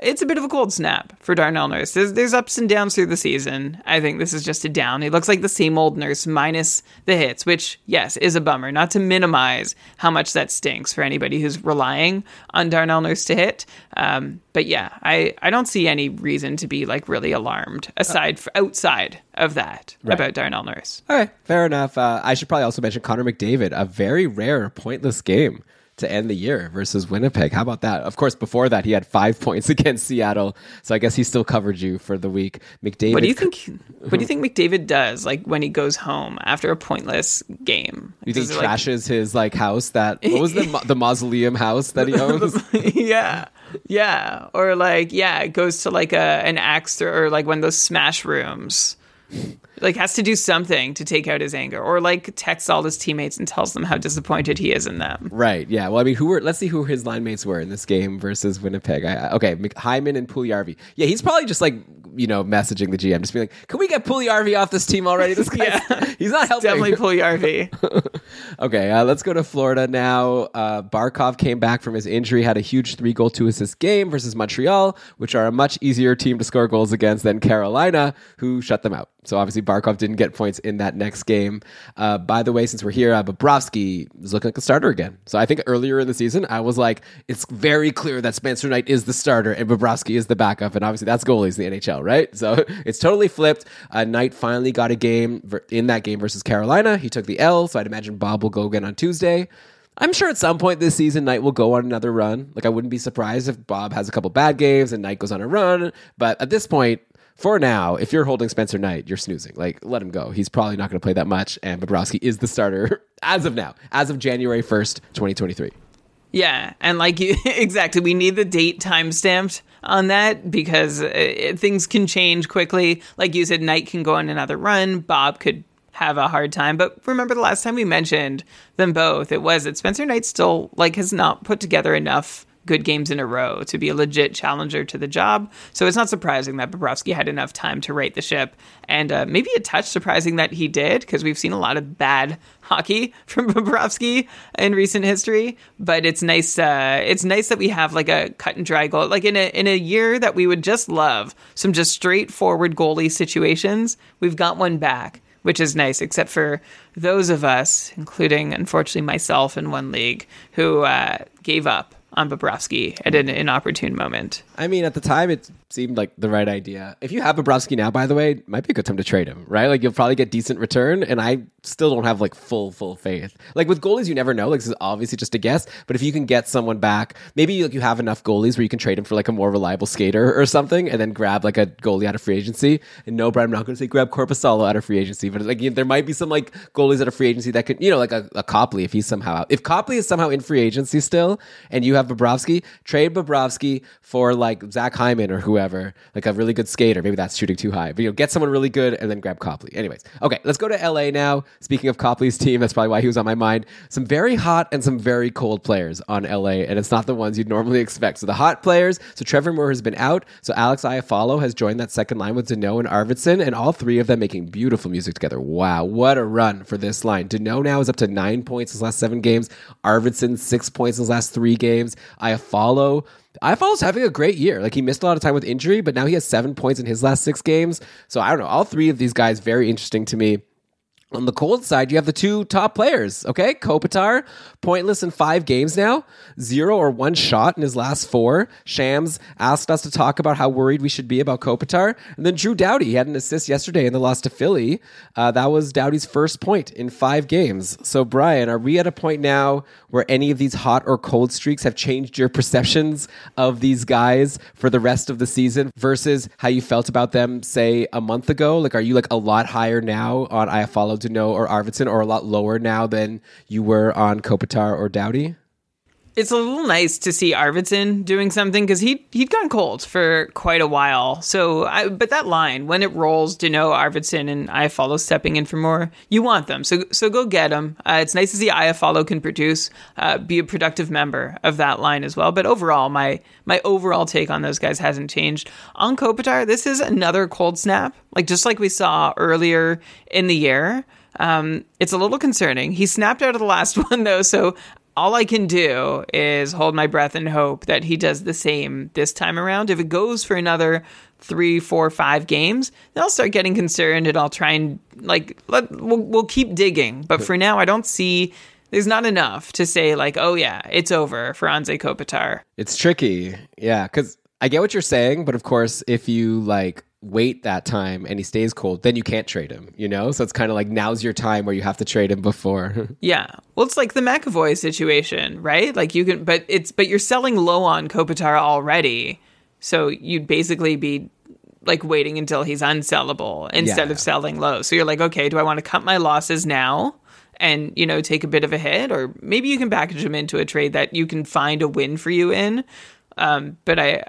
it's a bit of a cold snap for Darnell Nurse. There's, there's, ups and downs through the season. I think this is just a down. It looks like the same old Nurse minus the hits, which, yes, is a bummer. Not to minimize how much that stinks for anybody who's relying on Darnell Nurse to hit. Um, but yeah, I, I don't see any reason to be like really alarmed aside uh, outside of that right. about Darnell Nurse. All right, fair enough. Uh, I should probably also mention Connor McDavid, a very rare pointless game to end the year versus Winnipeg. How about that? Of course, before that, he had five points against Seattle, so I guess he still covered you for the week. McDavid. What do you think? What do you think McDavid does like when he goes home after a pointless game? You think he trashes like... his like house that what was the the mausoleum house that he owns? yeah, yeah, or like yeah, it goes to like a an axe or, or like one of those smash rooms like has to do something to take out his anger or like texts all his teammates and tells them how disappointed he is in them right yeah well i mean who were let's see who his line mates were in this game versus winnipeg I, okay hyman and Puljujarvi. yeah he's probably just like you know messaging the gm just being like can we get Puljujarvi off this team already this guy yeah. he's not helping definitely Puljujarvi. okay uh, let's go to florida now uh, barkov came back from his injury had a huge three goal two assist game versus montreal which are a much easier team to score goals against than carolina who shut them out So obviously Barkov didn't get points in that next game. Uh, by the way, since we're here, uh, Bobrovsky is looking like a starter again. So I think earlier in the season, I was like, it's very clear that Spencer Knight is the starter and Bobrovsky is the backup. And obviously that's goalies in the NHL, right? So it's totally flipped. Uh, Knight finally got a game in that game versus Carolina. He took the L. So I'd imagine Bob will go again on Tuesday. I'm sure at some point this season, Knight will go on another run. Like, I wouldn't be surprised if Bob has a couple bad games and Knight goes on a run. But at this point, for now, if you're holding Spencer Knight, you're snoozing. Like, let him go. He's probably not going to play that much. And Bobrovsky is the starter as of now, as of January 1st, 2023. Yeah, and like you exactly, we need the date time stamped on that because uh, things can change quickly. Like you said, Knight can go on another run. Bob could have a hard time. But remember the last time we mentioned them both, it was that Spencer Knight still like has not put together enough good games in a row to be a legit challenger to the job. So it's not surprising that Bobrovsky had enough time to right the ship, and uh, maybe a touch surprising that he did because we've seen a lot of bad hockey from Bobrovsky in recent history. But it's nice. Uh, it's nice that we have like a cut and dry goal, like in a in a year that we would just love some just straightforward goalie situations. We've got one back which is nice, except for those of us, including unfortunately myself in one league, who uh, gave up on Bobrovsky at an inopportune moment. I mean, at the time, it seemed like the right idea. If you have Bobrovsky now, by the way, might be a good time to trade him, right? Like you'll probably get decent return, and I still don't have like full full faith. Like with goalies, you never know. Like this is obviously just a guess, but if you can get someone back, maybe like you have enough goalies where you can trade him for like a more reliable skater or something, and then grab like a goalie out of free agency. And no, but I'm not going to say grab Korpisalo out of free agency, but like there might be some like goalies out of free agency that could, you know, like a, a Copley if he's somehow out. If Copley is somehow in free agency still, and you have Bobrovsky, trade Bobrovsky for like Zach Hyman or whoever, like a really good skater. Maybe that's shooting too high, but you know, get someone really good and then grab Copley. Anyways, okay, let's go to LA now. Speaking of Copley's team, that's probably why he was on my mind. Some very hot and some very cold players on LA, and it's not the ones you'd normally expect. So the hot players, so Trevor Moore has been out. So Alex Iafallo has joined that second line with Danault and Arvidsson, and all three of them making beautiful music together. Wow, what a run for this line. Danault now is up to nine points his last seven games. Arvidsson, six points in his last three games. Iafallo Iafallo's having a great year. Like he missed a lot of time with injury, but now he has seven points in his last six games. So I don't know. All three of these guys very interesting to me. On the cold side, you have the two top players, okay? Kopitar, pointless in five games now, zero or one shot in his last four. Shams asked us to talk about how worried we should be about Kopitar. And then Drew Doughty he had an assist yesterday in the loss to Philly. Uh, that was Doughty's first point in five games. So, Brian, are we at a point now where any of these hot or cold streaks have changed your perceptions of these guys for the rest of the season versus how you felt about them, say, a month ago? Like, are you like a lot higher now on Iafallo Danault or Arvidsson, or a lot lower now than you were on Kopitar or Doughty? It's a little nice to see Arvidsson doing something because he he'd gone cold for quite a while. So, I, but that line when it rolls, Danault, Arvidsson, and Iafallo stepping in for Moore, you want them. So, so go get them. Uh, it's nice to see Iafallo can produce, uh, be a productive member of that line as well. But overall, my my overall take on those guys hasn't changed. On Kopitar, this is another cold snap, like just like we saw earlier in the year. Um, it's a little concerning. He snapped out of the last one though, so all I can do is hold my breath and hope that he does the same this time around. If it goes for another three, four, five games, then I'll start getting concerned and I'll try and like let we'll, we'll keep digging. But for now, I don't see. There's not enough to say like, oh yeah, it's over for Anze Kopitar. It's tricky, yeah, because I get what you're saying, but of course, if you like wait that time and he stays cold, then you can't trade him, you know? So it's kind of like now's your time where you have to trade him before. yeah. Well, it's like the McAvoy situation, right? Like you can, but it's, but you're selling low on Kopitar already. So you'd basically be like waiting until he's unsellable instead Yeah. of selling low. So you're like, okay, do I want to cut my losses now? And you know, take a bit of a hit, or maybe you can package him into a trade that you can find a win for you in. Um, but I,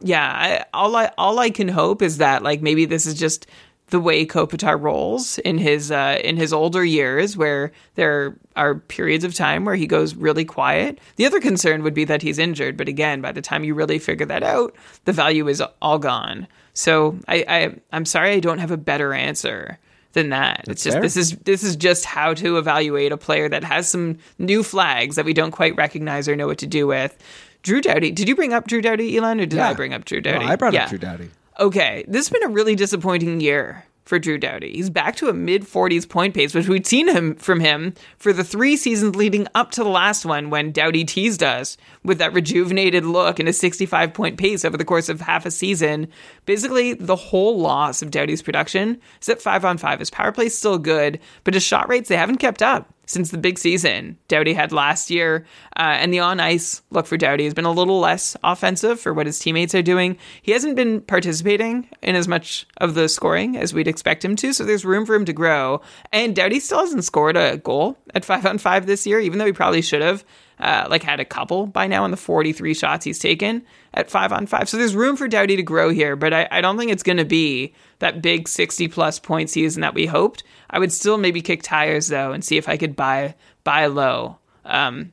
yeah, I, all I all I can hope is that like maybe this is just the way Kopitar rolls in his uh, in his older years, where there are periods of time where he goes really quiet. The other concern would be that he's injured, but again, by the time you really figure that out, the value is all gone. So I, I I'm sorry I don't have a better answer than that. it's just fair. this is this is just how to evaluate a player that has some new flags that we don't quite recognize or know what to do with. Drew Doughty. Did you bring up Drew Doughty, Elon, or did Yeah. I bring up Drew No, Doughty? I brought Yeah. up Drew Doughty. Okay, this has been a really disappointing year for Drew Doughty. He's back to a mid 40s point pace, which we'd seen him from him for the three seasons leading up to the last one when Doughty teased us with that rejuvenated look and a 65 point pace over the course of half a season. Basically, the whole loss of Doughty's production is that five on five. His power play is still good, but his shot rates, they haven't kept up since the big season Doughty had last year. Uh, and the on ice look for Doughty has been a little less offensive for what his teammates are doing. He hasn't been participating in as much of the scoring as we'd expect him to, so there's room for him to grow. And Doughty still hasn't scored a goal at five on five this year, even though he probably should have. Uh, like had a couple by now in the 43 shots he's taken at five on five. So there's room for Doughty to grow here, but I, I don't think it's going to be that big 60 plus point season that we hoped. I would still maybe kick tires though and see if I could buy buy low. Um,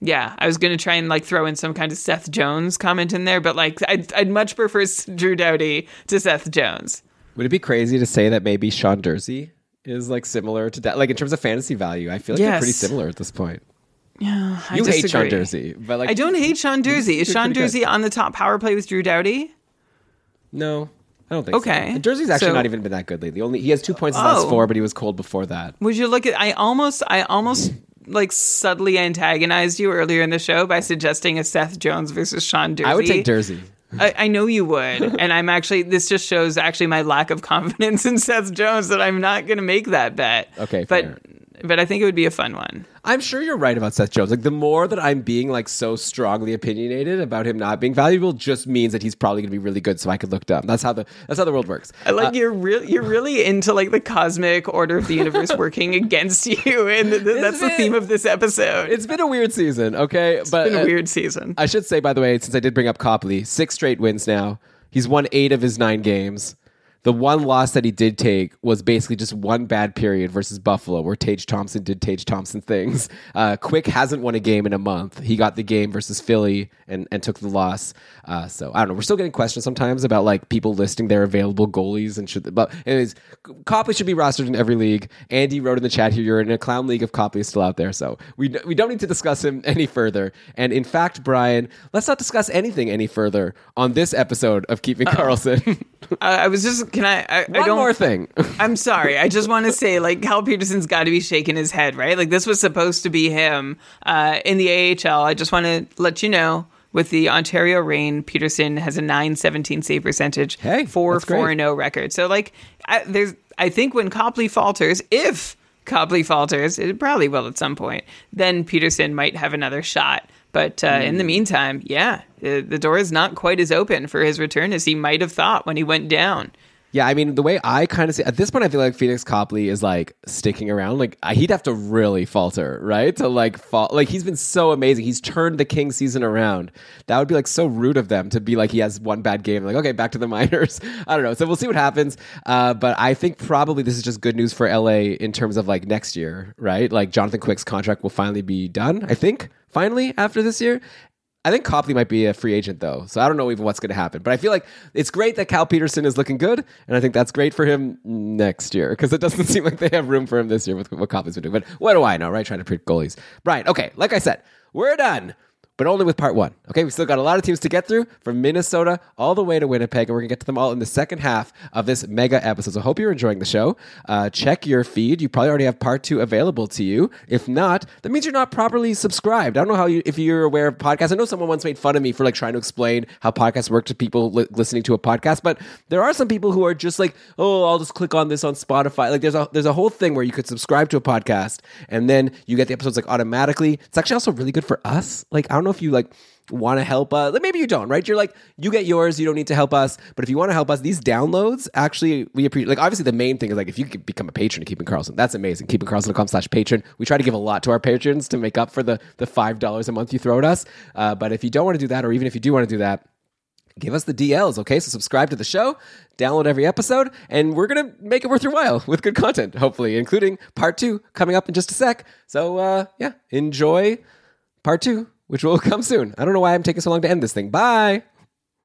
yeah, I was gonna try and like throw in some kind of Seth Jones comment in there, but like I'd, I'd much prefer Drew Doughty to Seth Jones. Would it be crazy to say that maybe Sean Durzi is like similar to that? Like in terms of fantasy value, I feel like they're pretty similar at this point. Yeah, I You hate Sean. Durzi, but like I don't hate Sean Durzi. Is Sean good. Durzi on the top power play with Drew Doughty? No, I don't think Okay. so. And Durzi's actually So- not even been that good lately. Only he has two points in the last Oh. four, but he was cold before that. Would you look at? I almost, I almost like subtly antagonized you earlier in the show by suggesting a Seth Jones versus Sean Durzi. I would take Durzi. I, I know you would, and I'm actually. This just shows actually my lack of confidence in Seth Jones that I'm not going to make that bet. Okay, but fair. But I think it would be a fun one. I'm sure you're right about Seth Jones. Like the more that I'm being like so strongly opinionated about him not being valuable, just means that he's probably going to be really good. So I could look dumb. That's how the that's how the world works. I like you're really you're really into like the cosmic order of the universe working against you, and th- th- that's the been- theme of this episode. It's been a weird season, okay? but it's been a uh, weird season. I should say, by the way, since I did bring up Copley, six straight wins now. He's won eight of his nine games. The one loss that he did take was basically just one bad period versus Buffalo, where Tage Thompson did Tage Thompson things. Uh, Quick hasn't won a game in a month. He got the game versus Philly and, and took the loss. Uh, so I don't know. We're still getting questions sometimes about like people listing their available goalies and should. But anyways, Copley should be rostered in every league. Andy wrote in the chat here, you're in a clown league of Copley is still out there. So we we don't need to discuss him any further. And in fact, Brian, let's not discuss anything any further on this episode of Keeping Karlsson. Uh, I was just can I? I, I One don't. more thing. I'm sorry. I just want to say, like, Cal Petersen's got to be shaking his head, right? Like, this was supposed to be him uh, in the AHL. I just want to let you know. With the Ontario Reign, Petersen has a 917 save percentage, Hey, four four and zero record. So, like, I, there's, I think when Copley falters, if Copley falters, it probably will at some point, then Petersen might have another shot. But uh, in the Hmm. meantime, yeah, the, the door is not quite as open for his return as he might have thought when he went down. Yeah, I mean, the way I kind of see at this point, I feel like Pheonix Copley is like sticking around. Like he'd have to really falter, right? To like fall. Like he's been so amazing. He's turned the King season around. That would be like so rude of them to be like he has one bad game. Like okay, back to the minors. I don't know. So we'll see what happens. Uh, but I think probably this is just good news for LA in terms of like next year, right? Like Jonathan Quick's contract will finally be done. I think finally after this year. I think Copley might be a free agent though, so I don't know even what's going to happen. But I feel like it's great that Cal Petersen is looking good, and I think that's great for him next year because it doesn't seem like they have room for him this year with what Copley's been doing. But what do I know, right? Trying to pick goalies, right? Okay, like I said, we're done. But only with part one. Okay, we still got a lot of teams to get through from Minnesota all the way to Winnipeg, and we're gonna get to them all in the second half of this mega episode. So, I hope you're enjoying the show. Uh, check your feed; you probably already have part two available to you. If not, that means you're not properly subscribed. I don't know how you, if you're aware of podcasts. I know someone once made fun of me for like trying to explain how podcasts work to people li- listening to a podcast, but there are some people who are just like, oh, I'll just click on this on Spotify. Like, there's a there's a whole thing where you could subscribe to a podcast, and then you get the episodes like automatically. It's actually also really good for us. Like, I don't know if you like want to help us. Like maybe you don't, right? You're like, you get yours, you don't need to help us. But if you want to help us, these downloads actually we appreciate. Like obviously the main thing is like if you could become a patron of Keeping Karlsson, that's amazing. Keeping KeepingKarlsson.com slash patron. We try to give a lot to our patrons to make up for the the five dollars a month you throw at us. Uh, but if you don't want to do that, or even if you do want to do that, give us the DLs, okay? So subscribe to the show, download every episode, and we're gonna make it worth your while with good content, hopefully, including part two coming up in just a sec. So uh, yeah, enjoy part two, which will come soon. I don't know why I'm taking so long to end this thing. Bye.